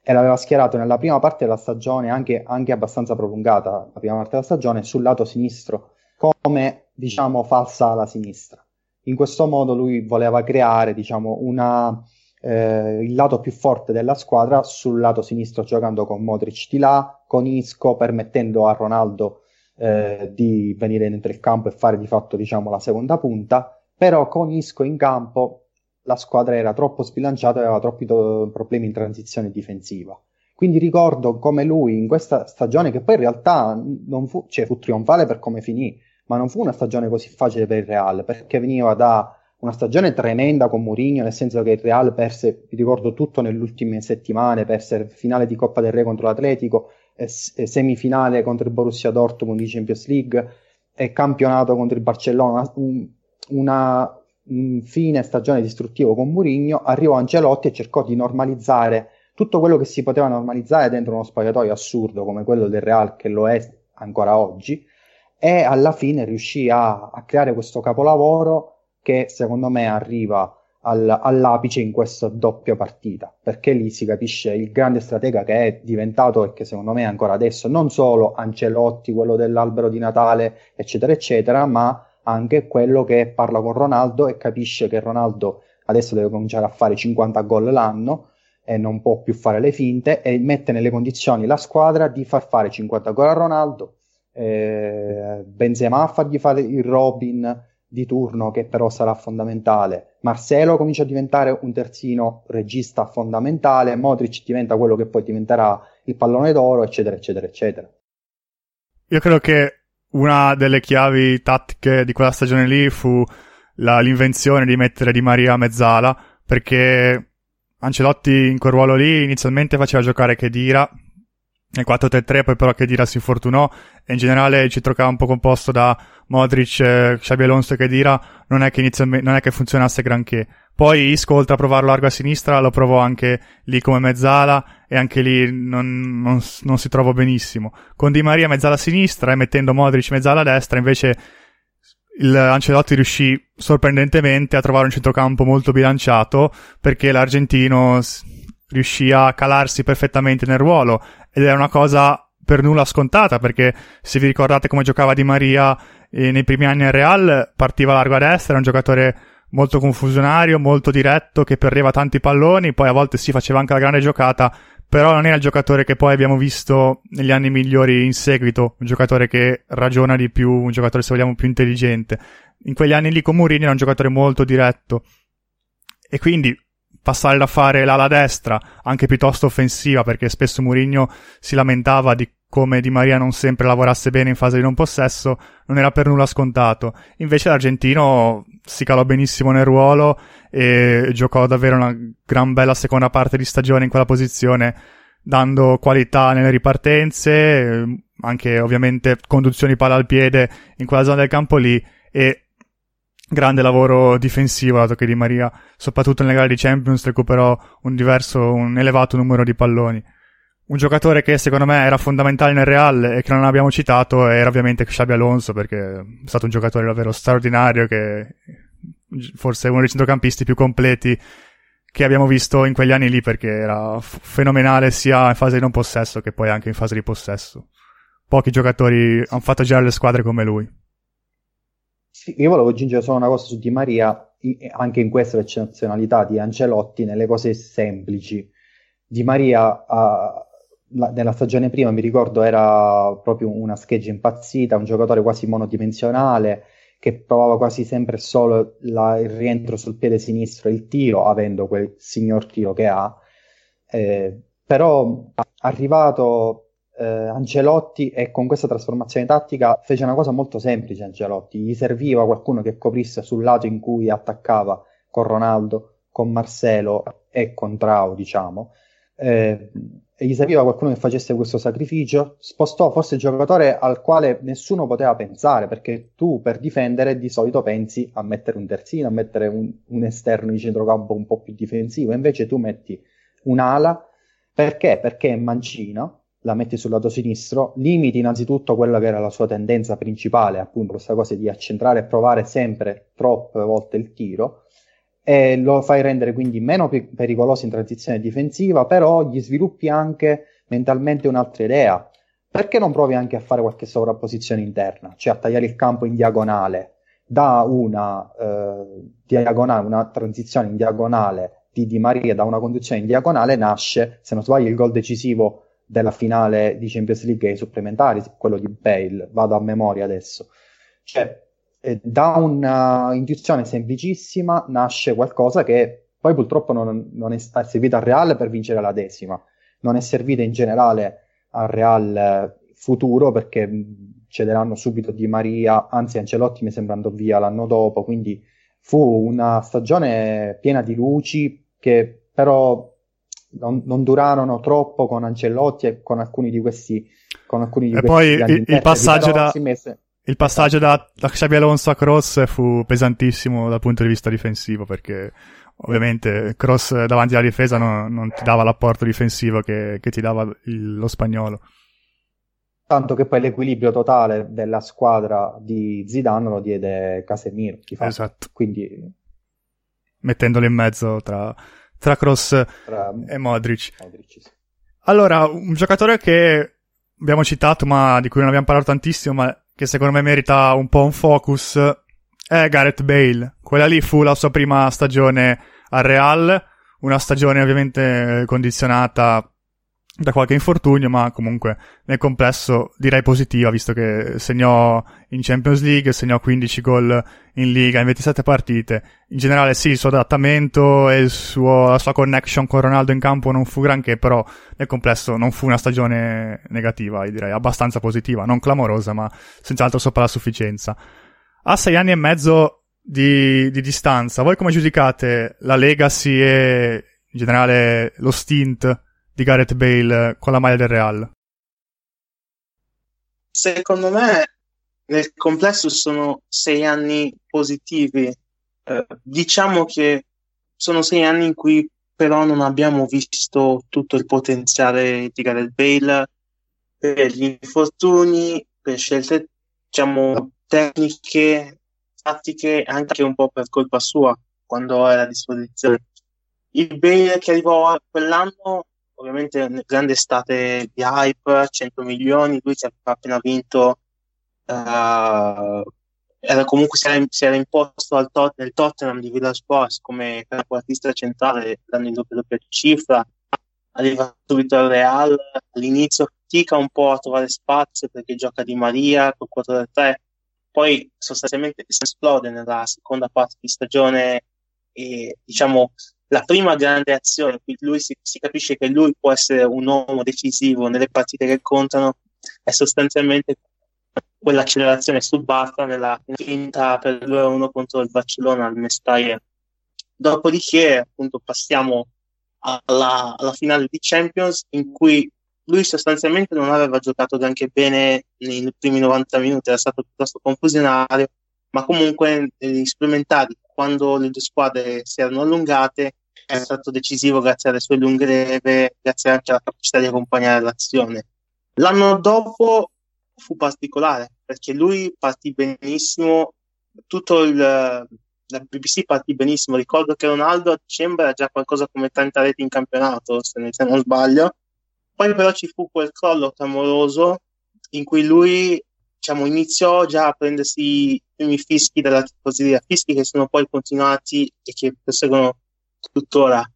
e l'aveva schierato nella prima parte della stagione, anche, anche abbastanza prolungata, la prima parte della stagione, sul lato sinistro, come, diciamo, falsa alla sinistra. In questo modo lui voleva creare, diciamo, una, eh, il lato più forte della squadra sul lato sinistro giocando con Modric di là, con Isco, permettendo a Ronaldo eh, di venire dentro il campo e fare di fatto diciamo, la seconda punta, però con Isco in campo la squadra era troppo sbilanciata e aveva troppi to- problemi in transizione difensiva. Quindi ricordo come lui in questa stagione, che poi in realtà non fu, cioè, fu trionfale per come finì, ma non fu una stagione così facile per il Real, perché veniva da una stagione tremenda con Mourinho, nel senso che il Real perse, vi ricordo tutto nelle ultime settimane, perse finale di Coppa del Re contro l'Atletico, e, semifinale contro il Borussia Dortmund di Champions League e campionato contro il Barcellona, un, una un fine stagione distruttivo con Mourinho, arrivò Ancelotti e cercò di normalizzare tutto quello che si poteva normalizzare dentro uno spogliatoio assurdo come quello del Real, che lo è ancora oggi, e alla fine riuscì a, a creare questo capolavoro che secondo me arriva al, all'apice in questa doppia partita, perché lì si capisce il grande stratega che è diventato e che secondo me ancora adesso non solo Ancelotti, quello dell'albero di Natale, eccetera, eccetera, ma anche quello che parla con Ronaldo e capisce che Ronaldo adesso deve cominciare a fare 50 gol l'anno e non può più fare le finte e mette nelle condizioni la squadra di far fare 50 gol a Ronaldo, eh, Benzema a fargli fare il Robin, di turno che però sarà fondamentale. Marcelo comincia a diventare un terzino regista fondamentale, Modric diventa quello che poi diventerà il pallone d'oro, eccetera, eccetera, eccetera. Io credo che una delle chiavi tattiche di quella stagione lì fu la, l'invenzione di mettere Di Maria a mezzala, perché Ancelotti in quel ruolo lì inizialmente faceva giocare Kedira nel 4-3-3, poi però Kedira si infortunò e in generale il centrocampo composto da Modric, eh, Xabi Alonso e Kedira non è che inizialmente non è che funzionasse granché. Poi Isco, oltre a provarlo largo a sinistra, lo provò anche lì come mezzala e anche lì non, non, non si trovò benissimo. Con Di Maria mezzala a sinistra e mettendo Modric mezzala a destra, invece il Ancelotti riuscì sorprendentemente a trovare un centrocampo molto bilanciato perché l'argentino riuscì a calarsi perfettamente nel ruolo ed è una cosa per nulla scontata perché se vi ricordate come giocava Di Maria eh, nei primi anni al Real partiva largo a destra, era un giocatore molto confusionario, molto diretto, che perdeva tanti palloni, poi a volte si faceva anche la grande giocata, però non era il giocatore che poi abbiamo visto negli anni migliori in seguito, un giocatore che ragiona di più, un giocatore se vogliamo più intelligente. In quegli anni lì con Mourinho era un giocatore molto diretto e quindi passare da fare l'ala destra anche piuttosto offensiva perché spesso Mourinho si lamentava di come Di Maria non sempre lavorasse bene in fase di non possesso, non era per nulla scontato. Invece l'argentino si calò benissimo nel ruolo e giocò davvero una gran bella seconda parte di stagione in quella posizione, dando qualità nelle ripartenze, anche ovviamente conduzioni palla al piede in quella zona del campo lì e grande lavoro difensivo, dato che Di Maria, soprattutto nelle gare di Champions, recuperò un diverso, un elevato numero di palloni. Un giocatore che secondo me era fondamentale nel Real e che non abbiamo citato era ovviamente Xabi Alonso perché è stato un giocatore davvero straordinario che forse è uno dei centrocampisti più completi che abbiamo visto in quegli anni lì perché era f- fenomenale sia in fase di non possesso che poi anche in fase di possesso. Pochi giocatori hanno fatto girare le squadre come lui. Sì, io volevo aggiungere solo una cosa su Di Maria, anche in questa l'eccezionalità di Ancelotti nelle cose semplici. Di Maria ha la, nella stagione prima mi ricordo era proprio una scheggia impazzita, un giocatore quasi monodimensionale che provava quasi sempre solo la, il rientro sul piede sinistro e il tiro, avendo quel signor tiro che ha. Eh, però arrivato eh, Ancelotti e con questa trasformazione tattica fece una cosa molto semplice Ancelotti, gli serviva qualcuno che coprisse sul lato in cui attaccava con Ronaldo, con Marcelo e con Trau, diciamo. Eh, e gli serviva qualcuno che facesse questo sacrificio, spostò forse il giocatore al quale nessuno poteva pensare, perché tu per difendere di solito pensi a mettere un terzino, a mettere un, un esterno di centrocampo un po' più difensivo, invece tu metti un'ala, perché? Perché è mancino, la metti sul lato sinistro, limiti innanzitutto quella che era la sua tendenza principale, appunto questa cosa di accentrare e provare sempre troppe volte il tiro, e lo fai rendere quindi meno pe- pericoloso in transizione difensiva, però gli sviluppi anche mentalmente un'altra idea. Perché non provi anche a fare qualche sovrapposizione interna, cioè a tagliare il campo in diagonale, da una eh, diagonale, una transizione in diagonale di Di Maria, da una conduzione in diagonale nasce, se non sbaglio, il gol decisivo della finale di Champions League ai supplementari, quello di Bale, vado a memoria adesso. Cioè, eh, da un'intuizione semplicissima nasce qualcosa che poi purtroppo non, non è, è servita al Real per vincere la decima, non è servita in generale al Real futuro perché cederanno subito Di Maria, anzi Ancelotti mi sembra andò via l'anno dopo, quindi fu una stagione piena di luci che però non, non durarono troppo con Ancelotti e con alcuni di questi con alcuni di e questi poi il, il passaggio da, messe... il passaggio da, da Xabi Alonso a Cross fu pesantissimo dal punto di vista difensivo perché ovviamente Cross davanti alla difesa non, non ti dava l'apporto difensivo che, che ti dava il, lo spagnolo. Tanto che poi l'equilibrio totale della squadra di Zidane lo diede Casemiro. Esatto. Quindi... Mettendolo in mezzo tra, tra Cross tra... e Modric. Modric sì. Allora, un giocatore che abbiamo citato ma di cui non abbiamo parlato tantissimo ma che secondo me merita un po' un focus è Gareth Bale. Quella lì fu la sua prima stagione al Real, una stagione ovviamente condizionata da qualche infortunio, ma comunque nel complesso direi positiva, visto che segnò in Champions League, segnò 15 gol in Liga in 27 partite. In generale sì, il suo adattamento e suo, la sua connection con Ronaldo in campo non fu granché, però nel complesso non fu una stagione negativa, direi abbastanza positiva, non clamorosa, ma senz'altro sopra la sufficienza. A sei anni e mezzo di, di distanza, voi come giudicate la legacy e in generale lo stint di Gareth Bale con la maglia del Real? Secondo me nel complesso sono sei anni positivi. Eh, diciamo che sono sei anni in cui però non abbiamo visto tutto il potenziale di Gareth Bale per gli infortuni, per scelte diciamo tecniche, tattiche, anche un po' per colpa sua quando era a disposizione. Il Bale che arrivò quell'anno, ovviamente grande estate di hype, 100 milioni, lui ci aveva appena vinto uh, era comunque si era, si era imposto al tot, nel Tottenham di Villa Sports come capoartista centrale dando in doppia, doppia cifra. Arriva subito al Real all'inizio fatica un po' a trovare spazio perché gioca di Maria col 4-3 poi sostanzialmente si esplode nella seconda parte di stagione e diciamo la prima grande azione qui lui si, si capisce che lui può essere un uomo decisivo nelle partite che contano è sostanzialmente quell'accelerazione subata nella finta per 2-1 contro il Barcellona al Mestalla. Dopodiché, appunto, passiamo alla, alla, finale di Champions in cui lui sostanzialmente non aveva giocato neanche bene nei primi 90 minuti, era stato piuttosto confusionario, ma comunque negli supplementari, quando le due squadre si erano allungate, è stato decisivo grazie alle sue lunghe leve, grazie anche alla capacità di accompagnare l'azione. L'anno dopo fu particolare perché lui partì benissimo, tutto il, la BBC partì benissimo. Ricordo che Ronaldo a dicembre era già qualcosa come 30 reti in campionato, se non sbaglio. Poi però ci fu quel crollo clamoroso in cui lui diciamo, iniziò già a prendersi i primi fischi della tifoseria, fischi che sono poi continuati e che proseguono tuttora.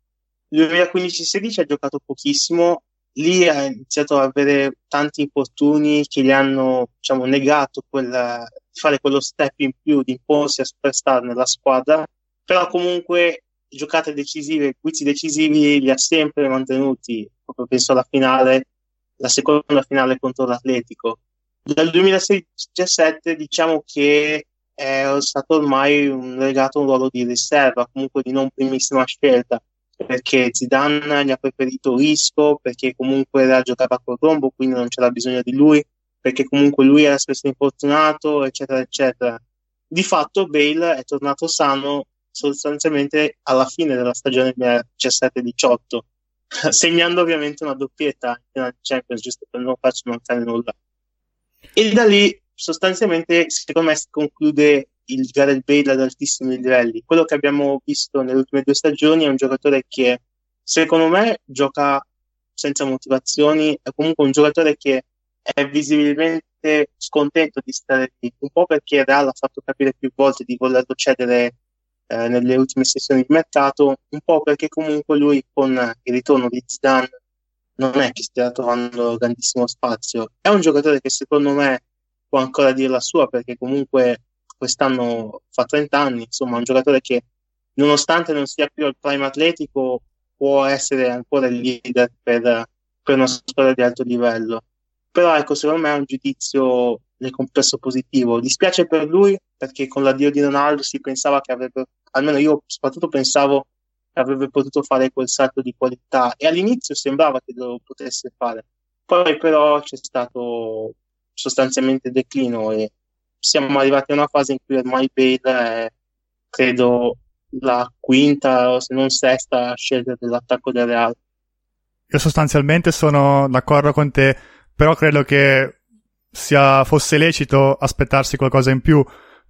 Nel 2015-16 ha giocato pochissimo, lì ha iniziato ad avere tanti infortuni che gli hanno diciamo, negato quella, di fare quello step in più, di imporsi a superstar nella squadra, però comunque giocate decisive, guizzi decisivi li ha sempre mantenuti, proprio penso alla finale, la seconda finale contro l'Atletico. Dal 2016-17 diciamo che è stato ormai un legato un ruolo di riserva, comunque di non primissima scelta perché Zidane gli ha preferito Isco, perché comunque era, giocava col rombo, quindi non c'era bisogno di lui, perché comunque lui era spesso infortunato, eccetera, eccetera. Di fatto Bale è tornato sano sostanzialmente alla fine della stagione 17-18, segnando ovviamente una doppietta in Champions, giusto per non farci mancare nulla. E da lì sostanzialmente secondo me si conclude il Gareth Bale ad altissimi livelli. Quello che abbiamo visto nelle ultime due stagioni è un giocatore che, secondo me, gioca senza motivazioni, è comunque un giocatore che è visibilmente scontento di stare lì, un po' perché Real ha fatto capire più volte di volerlo cedere eh, nelle ultime sessioni di mercato, un po' perché comunque lui con il ritorno di Zidane non è che stia trovando grandissimo spazio. È un giocatore che secondo me può ancora dire la sua perché comunque quest'anno fa 30 anni, insomma, un giocatore che nonostante non sia più al prime atletico può essere ancora il leader per, per una squadra di alto livello. Però ecco, secondo me è un giudizio nel complesso positivo. Dispiace per lui perché con l'addio di Ronaldo si pensava che avrebbe, almeno io soprattutto pensavo avrebbe potuto fare quel salto di qualità e all'inizio sembrava che lo potesse fare. Poi però c'è stato sostanzialmente declino e siamo arrivati a una fase in cui ormai Bale è, credo, la quinta o se non sesta scelta dell'attacco del Real. Io sostanzialmente sono d'accordo con te, però credo che sia, fosse lecito aspettarsi qualcosa in più,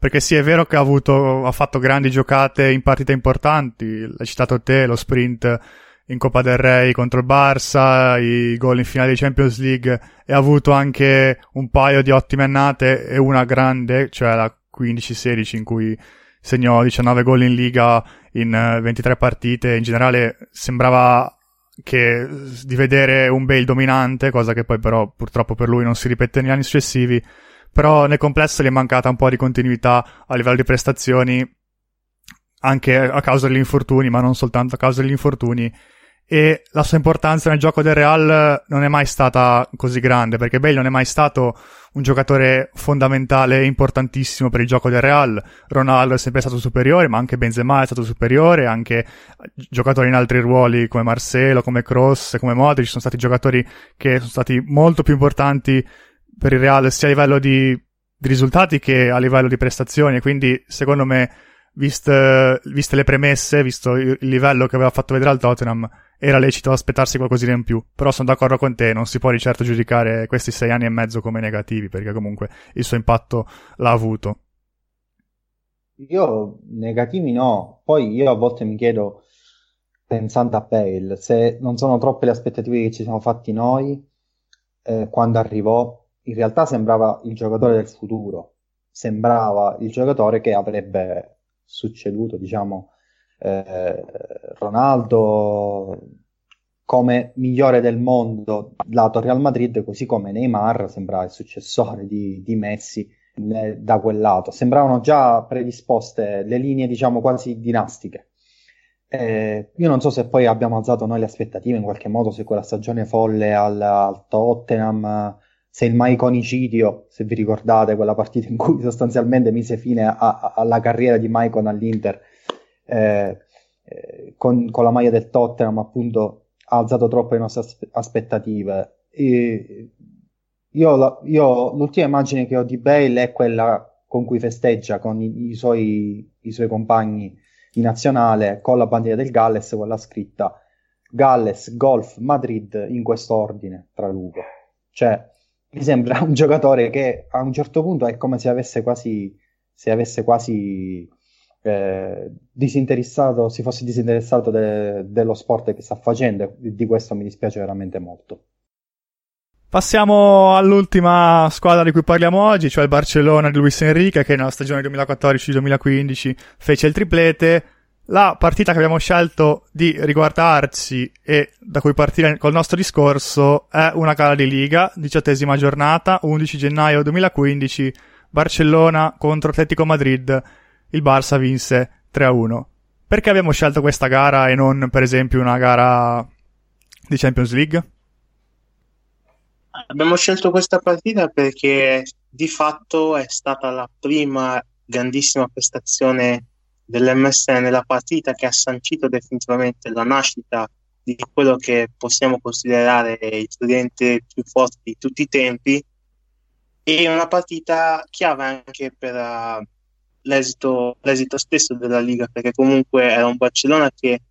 perché sì, è vero che ha, avuto, ha fatto grandi giocate in partite importanti, l'hai citato te, lo sprint in Coppa del Re contro il Barça, i gol in finale di Champions League e ha avuto anche un paio di ottime annate e una grande, cioè la 15-16 in cui segnò 19 gol in Liga in 23 eh, partite. In generale sembrava che di vedere un Bale dominante, cosa che poi però purtroppo per lui non si ripete negli anni successivi, però nel complesso gli è mancata un po' di continuità a livello di prestazioni anche a causa degli infortuni, ma non soltanto a causa degli infortuni e la sua importanza nel gioco del Real non è mai stata così grande perché Bale non è mai stato un giocatore fondamentale e importantissimo per il gioco del Real. Ronaldo è sempre stato superiore, ma anche Benzema è stato superiore, anche giocatori in altri ruoli come Marcelo, come Cross, come Modric sono stati giocatori che sono stati molto più importanti per il Real sia a livello di, di risultati che a livello di prestazioni. Quindi, secondo me, viste, viste le premesse, visto il livello che aveva fatto vedere al Tottenham, era lecito aspettarsi qualcosina in più. Però sono d'accordo con te, non si può di certo giudicare questi sei anni e mezzo come negativi, perché comunque il suo impatto l'ha avuto. Io negativi no, poi io a volte mi chiedo, pensando a Bale, se non sono troppe le aspettative che ci siamo fatti noi eh, quando arrivò, in realtà sembrava il giocatore del futuro, sembrava il giocatore che avrebbe succeduto, diciamo, eh, Ronaldo come migliore del mondo lato Real Madrid, così come Neymar sembra il successore di, di Messi eh, da quel lato. Sembravano già predisposte le linee, diciamo, quasi dinastiche. Eh, io non so se poi abbiamo alzato noi le aspettative in qualche modo, se quella stagione folle al, al Tottenham, se il Maiconicidio, se vi ricordate, quella partita in cui sostanzialmente mise fine a, a, alla carriera di Maicon all'Inter, eh, eh, con, con, la maglia del Tottenham appunto ha alzato troppo le nostre aspe- aspettative. E io, la, io, l'ultima immagine che ho di Bale è quella con cui festeggia con i, i, suoi, i suoi compagni in nazionale con la bandiera del Galles, quella scritta Galles, Golf, Madrid in questo ordine, traduco. Cioè, mi sembra un giocatore che a un certo punto è come se avesse quasi, se avesse quasi eh, disinteressato, si fosse disinteressato de- dello sport che sta facendo e di questo mi dispiace veramente molto. Passiamo all'ultima squadra di cui parliamo oggi, cioè il Barcellona di Luis Enrique che nella stagione 2014-2015 fece il triplete. La partita che abbiamo scelto di riguardarci e da cui partire col nostro discorso è una gara di Liga, diciottesima giornata, 11 gennaio 2015, Barcellona contro Atletico Madrid il Barça vinse 3-1. Perché abbiamo scelto questa gara e non, per esempio, una gara di Champions League? Abbiamo scelto questa partita perché di fatto è stata la prima grandissima prestazione dell'MSN, la partita che ha sancito definitivamente la nascita di quello che possiamo considerare il studente più forte di tutti i tempi. E una partita chiave anche per, uh, l'esito, l'esito stesso della Liga, perché comunque era un Barcellona che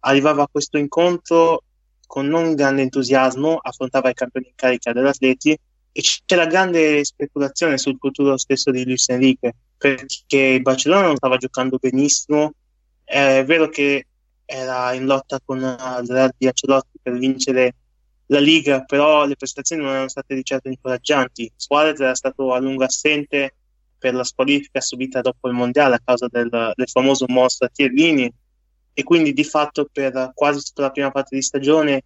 arrivava a questo incontro con non grande entusiasmo, affrontava i campioni in carica dell'Atleti e c'era grande speculazione sul futuro stesso di Luis Enrique, perché il Barcellona non stava giocando benissimo, è vero che era in lotta con il Real di Ancelotti per vincere la Liga, però le prestazioni non erano state di certo incoraggianti. Suarez era stato a lungo assente, per la squalifica subita dopo il mondiale a causa del, del famoso mostro Chiellini e quindi di fatto per quasi tutta la prima parte di stagione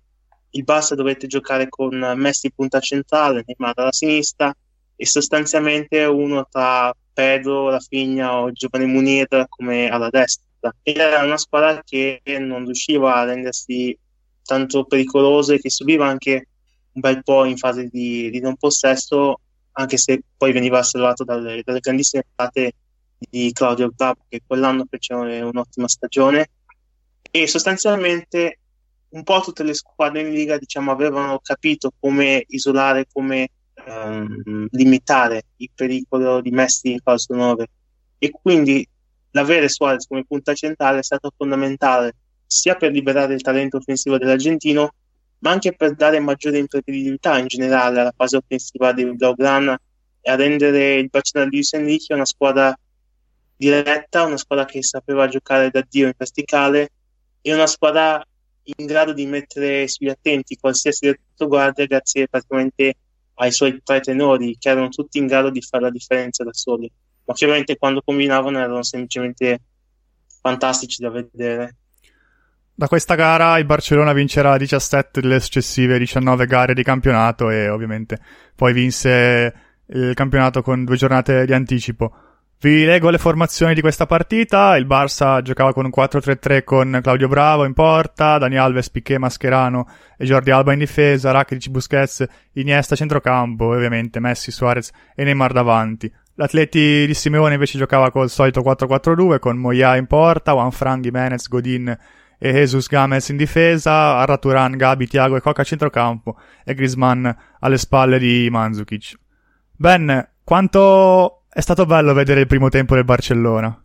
il Barça dovette giocare con Messi in punta centrale, Neymar alla sinistra e sostanzialmente uno tra Pedro, Rafinha o Giovanni Munir come alla destra. Era una squadra che non riusciva a rendersi tanto pericolosa e che subiva anche un bel po' in fase di, di non possesso anche se poi veniva osservato dalle, dalle grandissime parate di Claudio Bravo che quell'anno fece un'ottima stagione e sostanzialmente un po' tutte le squadre in Liga diciamo, avevano capito come isolare, come um, limitare il pericolo di Messi in falso 9 e quindi l'avere Suarez come punta centrale è stato fondamentale sia per liberare il talento offensivo dell'argentino ma anche per dare maggiore imprevedibilità in generale alla fase offensiva dei Blaugrana e a rendere il Barcellona di Luis Enrique una squadra diretta, una squadra che sapeva giocare da Dio in verticale e una squadra in grado di mettere sugli attenti qualsiasi retroguardia grazie praticamente ai suoi tre tenori che erano tutti in grado di fare la differenza da soli ma che ovviamente quando combinavano erano semplicemente fantastici da vedere da questa gara il Barcellona vincerà 17 delle successive 19 gare di campionato e ovviamente poi vinse il campionato con due giornate di anticipo. Vi leggo le formazioni di questa partita. Il Barça giocava con un 4-3-3 con Claudio Bravo in porta, Dani Alves, Piquet, Mascherano e Jordi Alba in difesa, Rakitic, Busquets, Iniesta centrocampo, e ovviamente Messi, Suarez e Neymar davanti. L'Atleti di Simeone invece giocava col solito 4-4-2 con Moya in porta, Juan Fran, Jimenez, Godin e Jesus Games in difesa, Arra Turan, Gabi, Tiago e Coca a centrocampo e Griezmann alle spalle di Mandzukic. Ben, quanto è stato bello vedere il primo tempo del Barcellona.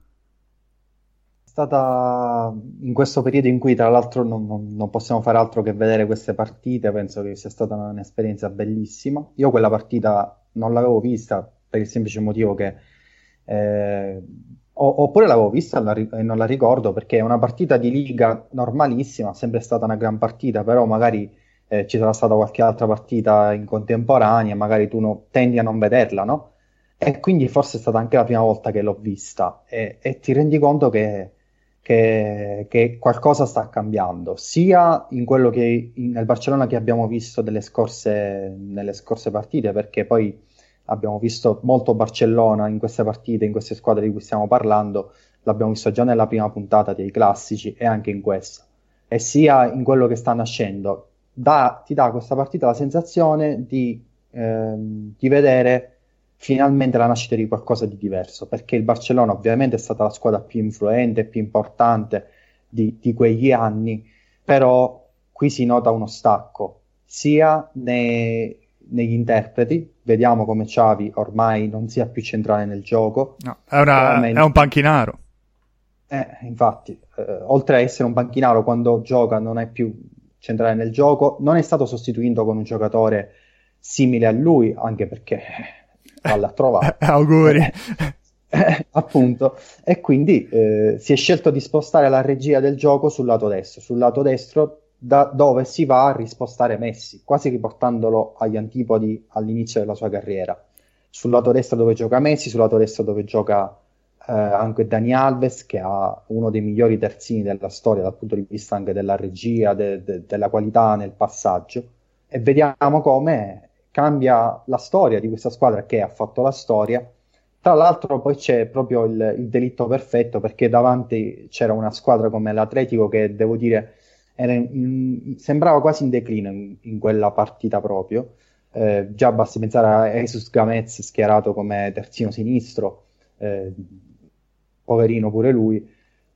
È stata in questo periodo in cui, tra l'altro, non, non, possiamo fare altro che vedere queste partite. Penso che sia stata un'esperienza bellissima. Io quella partita non l'avevo vista per il semplice motivo che. Eh, oppure l'avevo vista e non la ricordo perché è una partita di liga normalissima, sempre stata una gran partita, però magari eh, ci sarà stata qualche altra partita in contemporanea, magari tu no, tendi a non vederla, no? E quindi forse è stata anche la prima volta che l'ho vista e, e ti rendi conto che, che, che, qualcosa sta cambiando, sia in quello che in, nel Barcellona che abbiamo visto scorse, nelle scorse partite, perché poi abbiamo visto molto Barcellona in queste partite, in queste squadre di cui stiamo parlando, l'abbiamo visto già nella prima puntata dei classici e anche in questa, e sia in quello che sta nascendo. Da, ti dà questa partita la sensazione di, ehm, di vedere finalmente la nascita di qualcosa di diverso, perché il Barcellona ovviamente è stata la squadra più influente, più importante di, di quegli anni, però qui si nota uno stacco, sia nei, negli interpreti, vediamo come Xavi ormai non sia più centrale nel gioco. No, è, una, è un panchinaro. Eh, infatti, eh, oltre a essere un panchinaro quando gioca non è più centrale nel gioco, non è stato sostituito con un giocatore simile a lui, anche perché valla a trovare. Auguri. Eh, appunto, e quindi eh, si è scelto di spostare la regia del gioco sul lato destro, sul lato destro da dove si va a rispostare Messi, quasi riportandolo agli antipodi all'inizio della sua carriera. Sul lato destro dove gioca Messi, sul lato destro dove gioca eh, anche Dani Alves, che ha uno dei migliori terzini della storia dal punto di vista anche della regia, de- de- della qualità nel passaggio. E vediamo come cambia la storia di questa squadra che ha fatto la storia. Tra l'altro poi c'è proprio il, il delitto perfetto perché davanti c'era una squadra come l'Atletico che devo dire in, sembrava quasi in declino in, in quella partita proprio. Eh, già basti pensare a Jesus Gamez schierato come terzino sinistro, eh, poverino pure lui.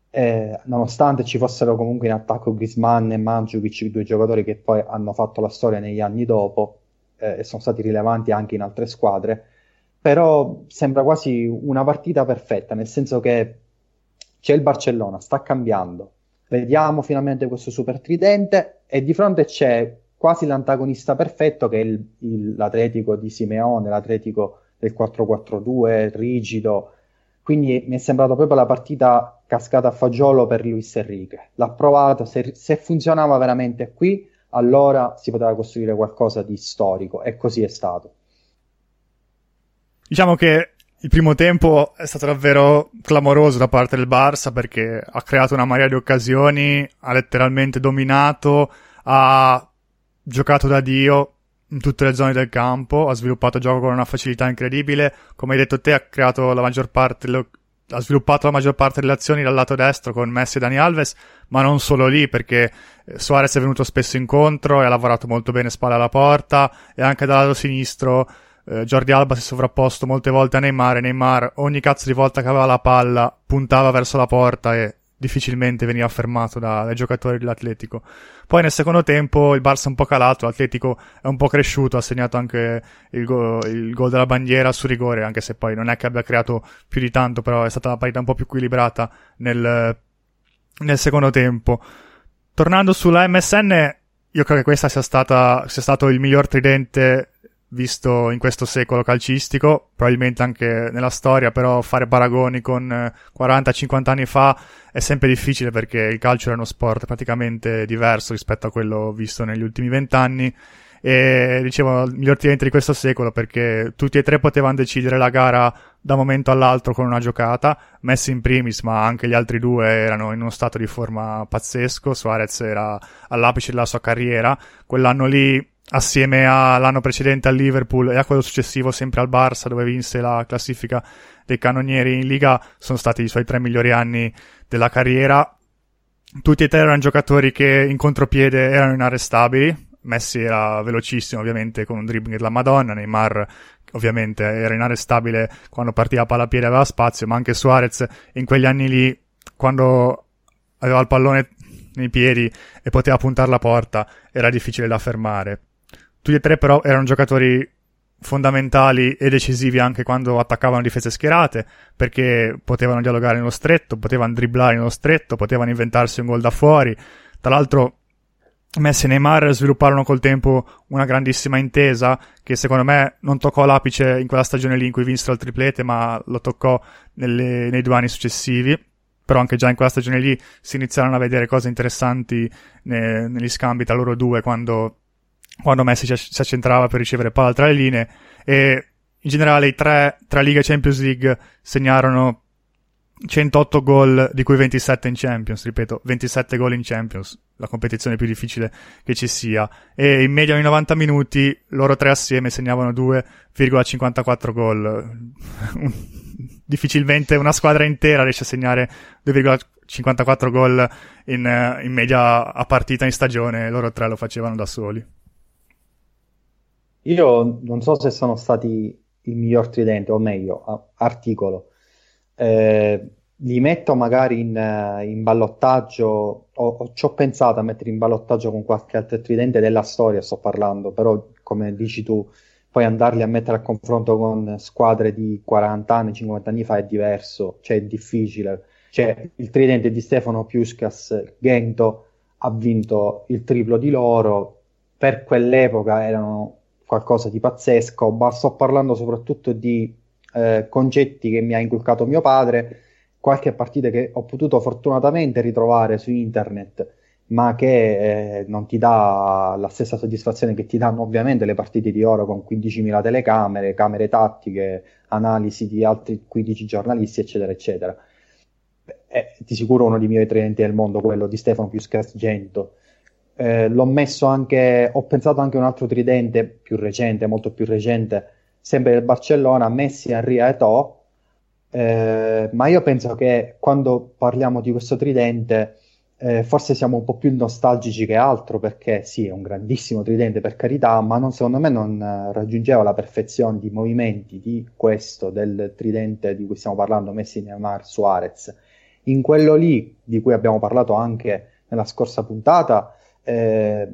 Eh, nonostante ci fossero comunque in attacco Grisman e Mandzukic, due giocatori che poi hanno fatto la storia negli anni dopo, eh, e sono stati rilevanti anche in altre squadre, però sembra quasi una partita perfetta, nel senso che c'è il Barcellona, sta cambiando, vediamo finalmente questo super tridente e di fronte c'è quasi l'antagonista perfetto che è il, il, l'Atletico di Simeone, l'Atletico del 4-4-2, rigido, quindi mi è sembrata proprio la partita cascata a fagiolo per Luis Enrique. L'ha provato, se, se funzionava veramente qui, allora si poteva costruire qualcosa di storico e così è stato. Diciamo che il primo tempo è stato davvero clamoroso da parte del Barça perché ha creato una marea di occasioni, ha letteralmente dominato, ha giocato da Dio in tutte le zone del campo, ha sviluppato il gioco con una facilità incredibile, come hai detto te ha creato la maggior parte ha sviluppato la maggior parte delle azioni dal lato destro con Messi e Dani Alves, ma non solo lì, perché eh, Suarez è venuto spesso incontro e ha lavorato molto bene spalla alla porta, e anche dal lato sinistro eh, Jordi Alba si è sovrapposto molte volte a Neymar, e Neymar ogni cazzo di volta che aveva la palla puntava verso la porta e difficilmente veniva fermato da, dai giocatori dell'Atletico. Poi nel secondo tempo il Barça è un po' calato, l'Atletico è un po' cresciuto, ha segnato anche il, go- il gol della bandiera su rigore, anche se poi non è che abbia creato più di tanto, però è stata una partita un po' più equilibrata nel, nel secondo tempo. Tornando sulla MSN, io credo che questa sia, stata, sia stato il miglior tridente visto in questo secolo calcistico, probabilmente anche nella storia, però fare paragoni con 40-50 eh, anni fa è sempre difficile perché il calcio era uno sport praticamente diverso rispetto a quello visto negli ultimi vent'anni. E dicevo il miglior tridente di questo secolo perché tutti e tre potevano decidere la gara da un momento all'altro con una giocata, Messi in primis ma anche gli altri due erano in uno stato di forma pazzesco, Suarez era all'apice della sua carriera, quell'anno lì assieme all'anno precedente al Liverpool e a quello successivo sempre al Barça dove vinse la classifica dei cannonieri in Liga sono stati i suoi tre migliori anni della carriera. Tutti e tre erano giocatori che in contropiede erano inarrestabili. Messi era velocissimo ovviamente con un dribbling della Madonna. Neymar ovviamente era inarrestabile quando partiva a palapiede aveva spazio ma anche Suarez in quegli anni lì quando aveva il pallone nei piedi e poteva puntare la porta era difficile da fermare tutti e tre però erano giocatori fondamentali e decisivi anche quando attaccavano difese schierate, perché potevano dialogare nello stretto, potevano dribblare nello stretto, potevano inventarsi un gol da fuori. Tra l'altro, Messi e Neymar svilupparono col tempo una grandissima intesa che secondo me non toccò l'apice in quella stagione lì in cui vinsero il triplete, ma lo toccò nelle, nei due anni successivi. Però anche già in quella stagione lì si iniziarono a vedere cose interessanti ne, negli scambi tra loro due quando quando Messi si accentrava per ricevere palla tra le linee e in generale i tre tra Liga e Champions League segnarono 108 gol di cui 27 in Champions, ripeto, 27 gol in Champions, la competizione più difficile che ci sia e in media ogni 90 minuti loro tre assieme segnavano 2,54 gol. Difficilmente una squadra intera riesce a segnare 2,54 gol in, in media a partita in stagione, loro tre lo facevano da soli. Io non so se sono stati il miglior tridente, o meglio, articolo. Eh, li metto magari in, in ballottaggio, o, ci ho pensato a mettere in ballottaggio con qualche altro tridente della storia, sto parlando, però come dici tu, poi andarli a mettere a confronto con squadre di 40 anni, 50 anni fa è diverso, cioè è difficile. Cioè, il tridente di Stefano Piuscas, Gento, ha vinto il triplo di loro, per quell'epoca erano qualcosa di pazzesco, ma sto parlando soprattutto di eh, concetti che mi ha inculcato mio padre, qualche partita che ho potuto fortunatamente ritrovare su internet, ma che eh, non ti dà la stessa soddisfazione che ti danno ovviamente le partite di oro con 15.000 telecamere, camere tattiche, analisi di altri 15 giornalisti, eccetera, eccetera. È di sicuro uno dei miei trenti del mondo, quello di Stefano più scargento eh, l'ho messo anche, ho pensato anche a un altro tridente più recente, molto più recente, sempre del Barcellona, Messi, Henry e Eto'o, eh, ma io penso che quando parliamo di questo tridente eh, forse siamo un po' più nostalgici che altro perché sì, è un grandissimo tridente per carità, ma non, secondo me non eh, raggiungeva la perfezione di movimenti di questo, del tridente di cui stiamo parlando, Messi, Neymar, Suarez. In quello lì, di cui abbiamo parlato anche nella scorsa puntata, eh,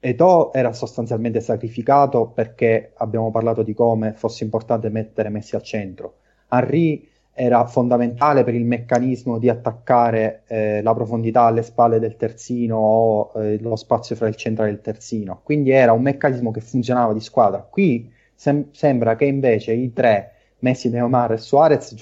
Eto era sostanzialmente sacrificato perché abbiamo parlato di come fosse importante mettere Messi al centro. Henry era fondamentale per il meccanismo di attaccare eh, la profondità alle spalle del terzino o eh, lo spazio fra il centrale e il terzino. Quindi era un meccanismo che funzionava di squadra. Qui sem- sembra che invece i tre, Messi, Neomar e Suarez,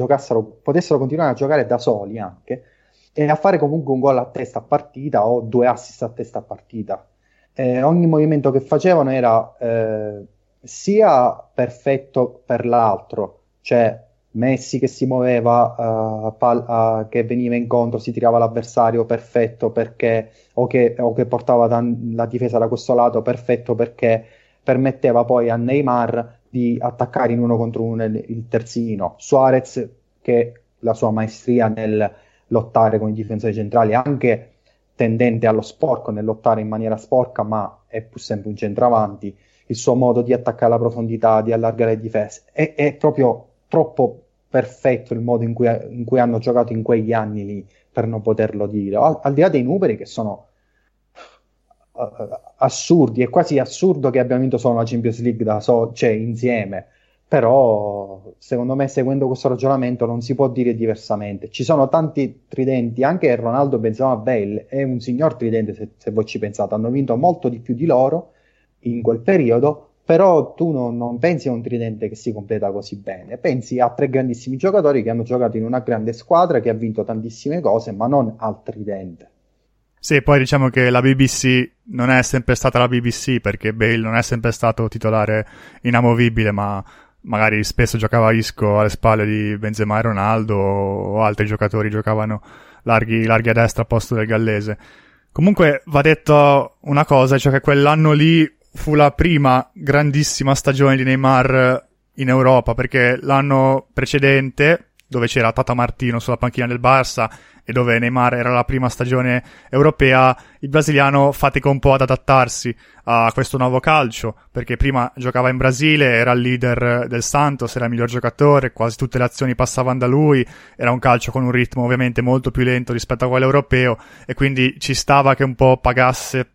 potessero continuare a giocare da soli anche e a fare comunque un gol a testa a partita o due assist a testa a partita. Eh, ogni movimento che facevano era eh, sia perfetto per l'altro, cioè Messi che si muoveva, uh, pal- uh, che veniva incontro, si tirava l'avversario perfetto perché, o che, o che portava dan- la difesa da questo lato perfetto perché permetteva poi a Neymar di attaccare in uno contro uno il, il terzino. Suarez che la sua maestria nel lottare con i difensori centrali, anche tendente allo sporco, nel lottare in maniera sporca, ma è pur sempre un centravanti, il suo modo di attaccare la profondità, di allargare le difese, è, è proprio troppo perfetto il modo in cui, in cui, hanno giocato in quegli anni lì per non poterlo dire, al, al di là dei numeri che sono uh, assurdi, è quasi assurdo che abbiamo vinto solo la Champions League da so, cioè insieme, però secondo me seguendo questo ragionamento non si può dire diversamente. Ci sono tanti tridenti, anche Ronaldo Benzema Bale è un signor tridente se, se, voi ci pensate, hanno vinto molto di più di loro in quel periodo, però tu non, non pensi a un tridente che si completa così bene, pensi a tre grandissimi giocatori che hanno giocato in una grande squadra, che ha vinto tantissime cose, ma non al tridente. Sì, poi diciamo che la BBC non è sempre stata la BBC perché Bale non è sempre stato titolare inamovibile, ma magari spesso giocava Isco alle spalle di Benzema e Ronaldo o altri giocatori giocavano larghi, larghi a destra a posto del gallese. Comunque va detto una cosa, cioè che quell'anno lì fu la prima grandissima stagione di Neymar in Europa perché l'anno precedente dove c'era Tata Martino sulla panchina del Barça e dove Neymar era la prima stagione europea, il brasiliano fatica un po' ad adattarsi a questo nuovo calcio, perché prima giocava in Brasile, era il leader del Santos, era il miglior giocatore, quasi tutte le azioni passavano da lui, era un calcio con un ritmo ovviamente molto più lento rispetto a quello europeo e quindi ci stava che un po' pagasse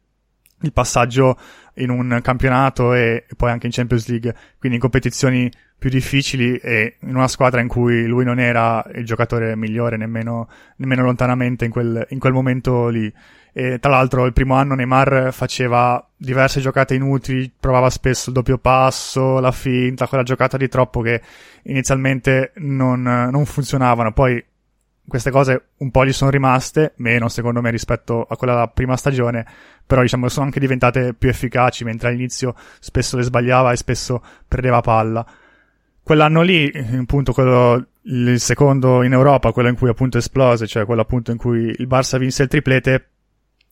il passaggio in un campionato e, poi anche in Champions League, quindi in competizioni più difficili e in una squadra in cui lui non era il giocatore migliore nemmeno, nemmeno lontanamente in quel, in quel momento lì. E tra l'altro il primo anno Neymar faceva diverse giocate inutili, provava spesso il doppio passo, la finta, quella giocata di troppo che inizialmente non, non funzionavano. Poi queste cose un po' gli sono rimaste, meno secondo me rispetto a quella della prima stagione, però diciamo sono anche diventate più efficaci, mentre all'inizio spesso le sbagliava e spesso perdeva palla. Quell'anno lì, appunto quello, il secondo in Europa, quello in cui appunto esplose, cioè quello appunto in cui il Barça vinse il triplete,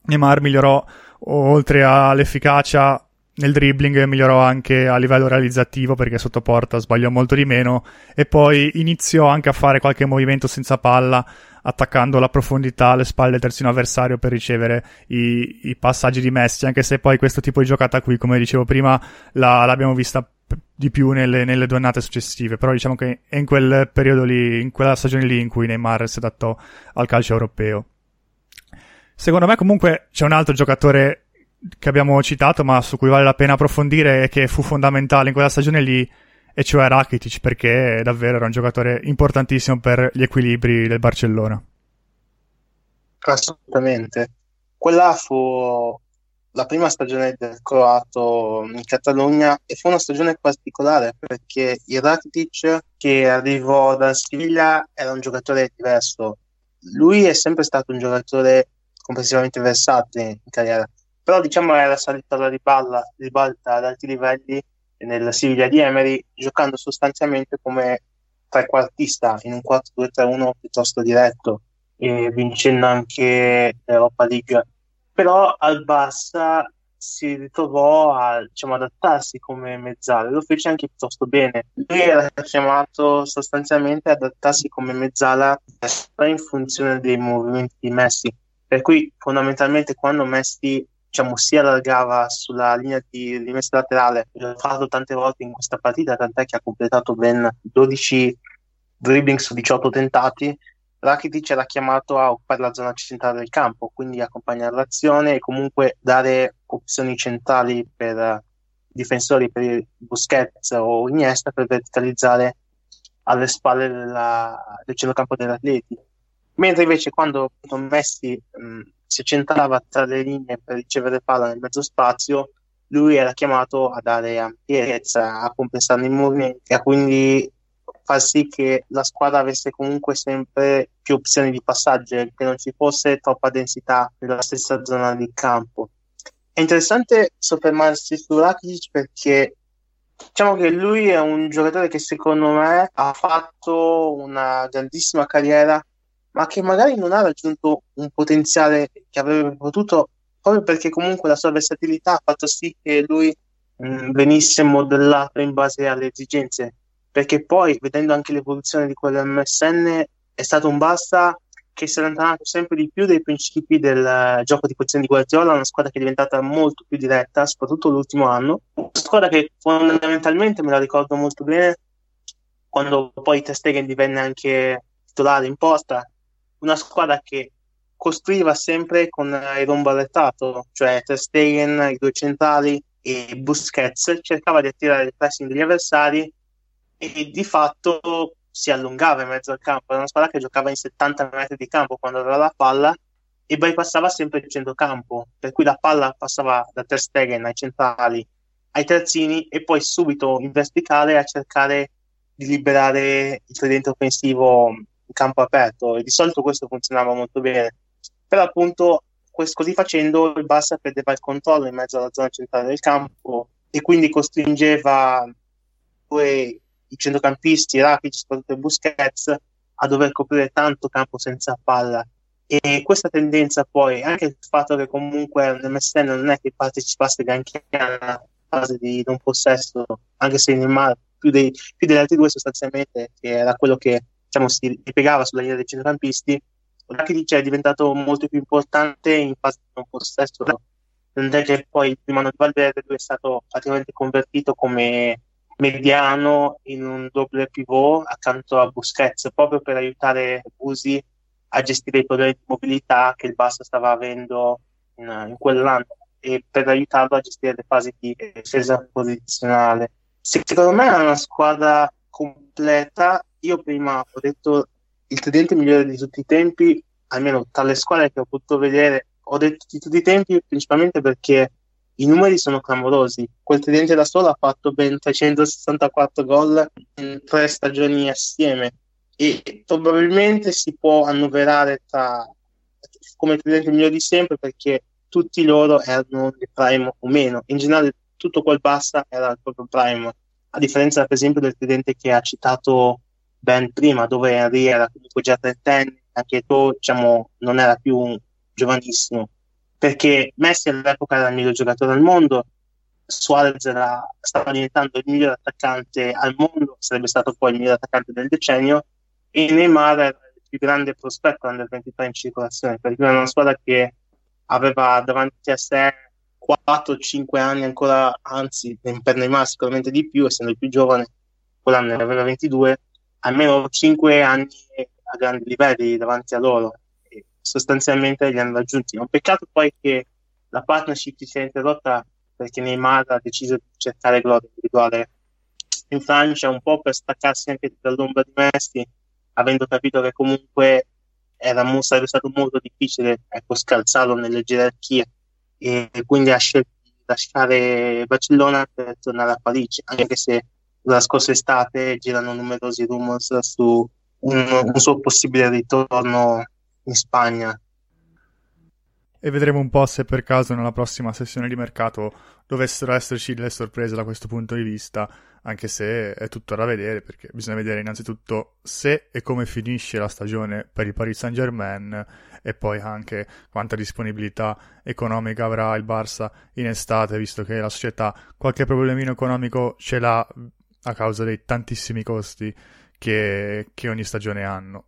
Neymar migliorò oltre all'efficacia nel dribbling migliorò anche a livello realizzativo perché sotto porta sbagliò molto di meno e poi iniziò anche a fare qualche movimento senza palla attaccando la profondità alle spalle del terzino avversario per ricevere i, i, passaggi di Messi anche se poi questo tipo di giocata qui come dicevo prima la, l'abbiamo vista di più nelle, nelle, due annate successive però diciamo che è in quel periodo lì in quella stagione lì in cui Neymar si adattò al calcio europeo. Secondo me comunque c'è un altro giocatore che abbiamo citato, ma su cui vale la pena approfondire e che fu fondamentale in quella stagione lì, e cioè Rakitic, perché davvero era un giocatore importantissimo per gli equilibri del Barcellona. Assolutamente. Quella fu la prima stagione del croato in Catalogna e fu una stagione particolare perché il Rakitic che arrivò da Siviglia era un giocatore diverso. Lui è sempre stato un giocatore complessivamente versatile in carriera però diciamo era salito alla riballa, ribalta ad alti livelli nella Siviglia di Emery, giocando sostanzialmente come trequartista in un 4-2-3-1 piuttosto diretto e vincendo anche l'Europa League. Però al Barça si ritrovò a diciamo, adattarsi come mezzale, lo fece anche piuttosto bene. Lui era chiamato sostanzialmente ad adattarsi come mezzala in funzione dei movimenti di Messi. Per cui fondamentalmente quando Messi diciamo, si allargava sulla linea di rimessa laterale. L'ho fatto tante volte in questa partita, tant'è che ha completato ben 12 dribbling su 18 tentati. Rakitic era chiamato a occupare la zona centrale del campo, quindi accompagnare l'azione e comunque dare opzioni centrali per difensori per Busquets o Iniesta per verticalizzare alle spalle della, del centrocampo degli atleti. Mentre invece quando Messi mh, si centrava tra le linee per ricevere palla nel mezzo spazio, lui era chiamato a dare ampiezza, a compensare i movimenti a quindi far sì che la squadra avesse comunque sempre più opzioni di passaggio che non ci fosse troppa densità nella stessa zona di campo. È interessante soffermarsi su Rakic perché diciamo che lui è un giocatore che secondo me ha fatto una grandissima carriera ma che magari non ha raggiunto un potenziale che avrebbe potuto, proprio perché comunque la sua versatilità ha fatto sì che lui mh, mm, venisse modellato in base alle esigenze. Perché poi, vedendo anche l'evoluzione di quell'MSN, è stato un basta che si è allontanato sempre di più dai principi del gioco di posizione di Guardiola, una squadra che è diventata molto più diretta, soprattutto l'ultimo anno. Una squadra che fondamentalmente me la ricordo molto bene quando poi Ter Stegen divenne anche titolare in posta una squadra che costruiva sempre con il rombo arretrato, cioè Ter Stegen, i due centrali e Busquets, cercava di attirare il pressing degli avversari e di fatto si allungava in mezzo al campo. Era una squadra che giocava in 70 metri di campo quando aveva la palla e bypassava sempre il centrocampo, per cui la palla passava da Ter Stegen ai centrali ai terzini e poi subito in verticale a cercare di liberare il tridente offensivo in campo aperto e di solito questo funzionava molto bene. Però appunto questo, così facendo il Barça perdeva il controllo in mezzo alla zona centrale del campo e quindi costringeva poi i centrocampisti, Rakic, soprattutto Busquets, a dover coprire tanto campo senza palla. E questa tendenza poi, anche il fatto che comunque nel MSN non è che partecipasse granché fase di non possesso, anche se Neymar più, dei, più degli altri due sostanzialmente, che era quello che diciamo, si ripiegava sulla linea dei centrocampisti, Rakitic è diventato molto più importante in fase di non possesso, tant'è che poi il primo anno di Valverde lui è stato praticamente convertito come mediano in un doppio pivot accanto a Busquets, proprio per aiutare Busi a gestire i problemi di mobilità che il Barça stava avendo in, in quell'anno e per aiutarlo a gestire le fasi di difesa posizionale. Secondo me è una squadra completa. Io prima ho detto il tridente migliore di tutti i tempi, almeno tra le squadre che ho potuto vedere, ho detto di tutti i tempi principalmente perché i numeri sono clamorosi. Quel tridente da solo ha fatto ben 364 gol in tre stagioni assieme e probabilmente si può annoverare tra come tridente migliore di sempre perché tutti loro erano di prime o meno. In generale tutto quel bassa era il proprio prime, a differenza per esempio del tridente che ha citato ben prima, dove Henry era comunque già trentenne, anche tu diciamo, non era più giovanissimo. Perché Messi all'epoca era il miglior giocatore al mondo, Suarez era, stava diventando il miglior attaccante al mondo, sarebbe stato poi il miglior attaccante del decennio, e Neymar era il più grande prospetto under 23 in circolazione, perché era una squadra che aveva davanti a sé 4-5 anni ancora, anzi per Neymar sicuramente di più, essendo il più giovane, quell'anno ne aveva 22, almeno 5 anni a grandi livelli davanti a loro sostanzialmente li hanno raggiunti. È un peccato poi che la partnership si sia interrotta perché Neymar ha deciso di cercare gloria individuale in Francia un po' per staccarsi anche dall'ombra di Messi, avendo capito che comunque era, sarebbe stato molto difficile ecco, scalzarlo nelle gerarchie e quindi ha scelto di lasciare Barcellona per tornare a Parigi, anche se la scorsa estate girano numerosi rumors su un, un suo possibile ritorno in Spagna. E vedremo un po' se per caso nella prossima sessione di mercato dovessero esserci delle sorprese da questo punto di vista, anche se è tutto da vedere, perché bisogna vedere innanzitutto se e come finisce la stagione per il Paris Saint Germain e poi anche quanta disponibilità economica avrà il Barça in estate, visto che la società qualche problemino economico ce l'ha a causa dei tantissimi costi che, che ogni stagione hanno.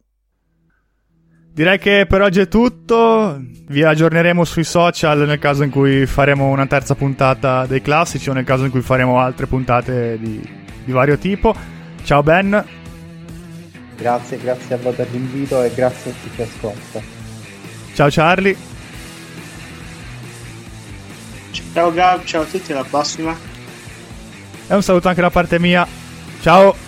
Direi che per oggi è tutto. Vi aggiorneremo sui social nel caso in cui faremo una terza puntata dei classici o nel caso in cui faremo altre puntate di, di vario tipo. Ciao Ben. Grazie, grazie a voi per l'invito e grazie a chi ci ascolta. Ciao Charlie. Ciao Gab, ciao a tutti, alla prossima. E un saluto anche da parte mia. Ciao.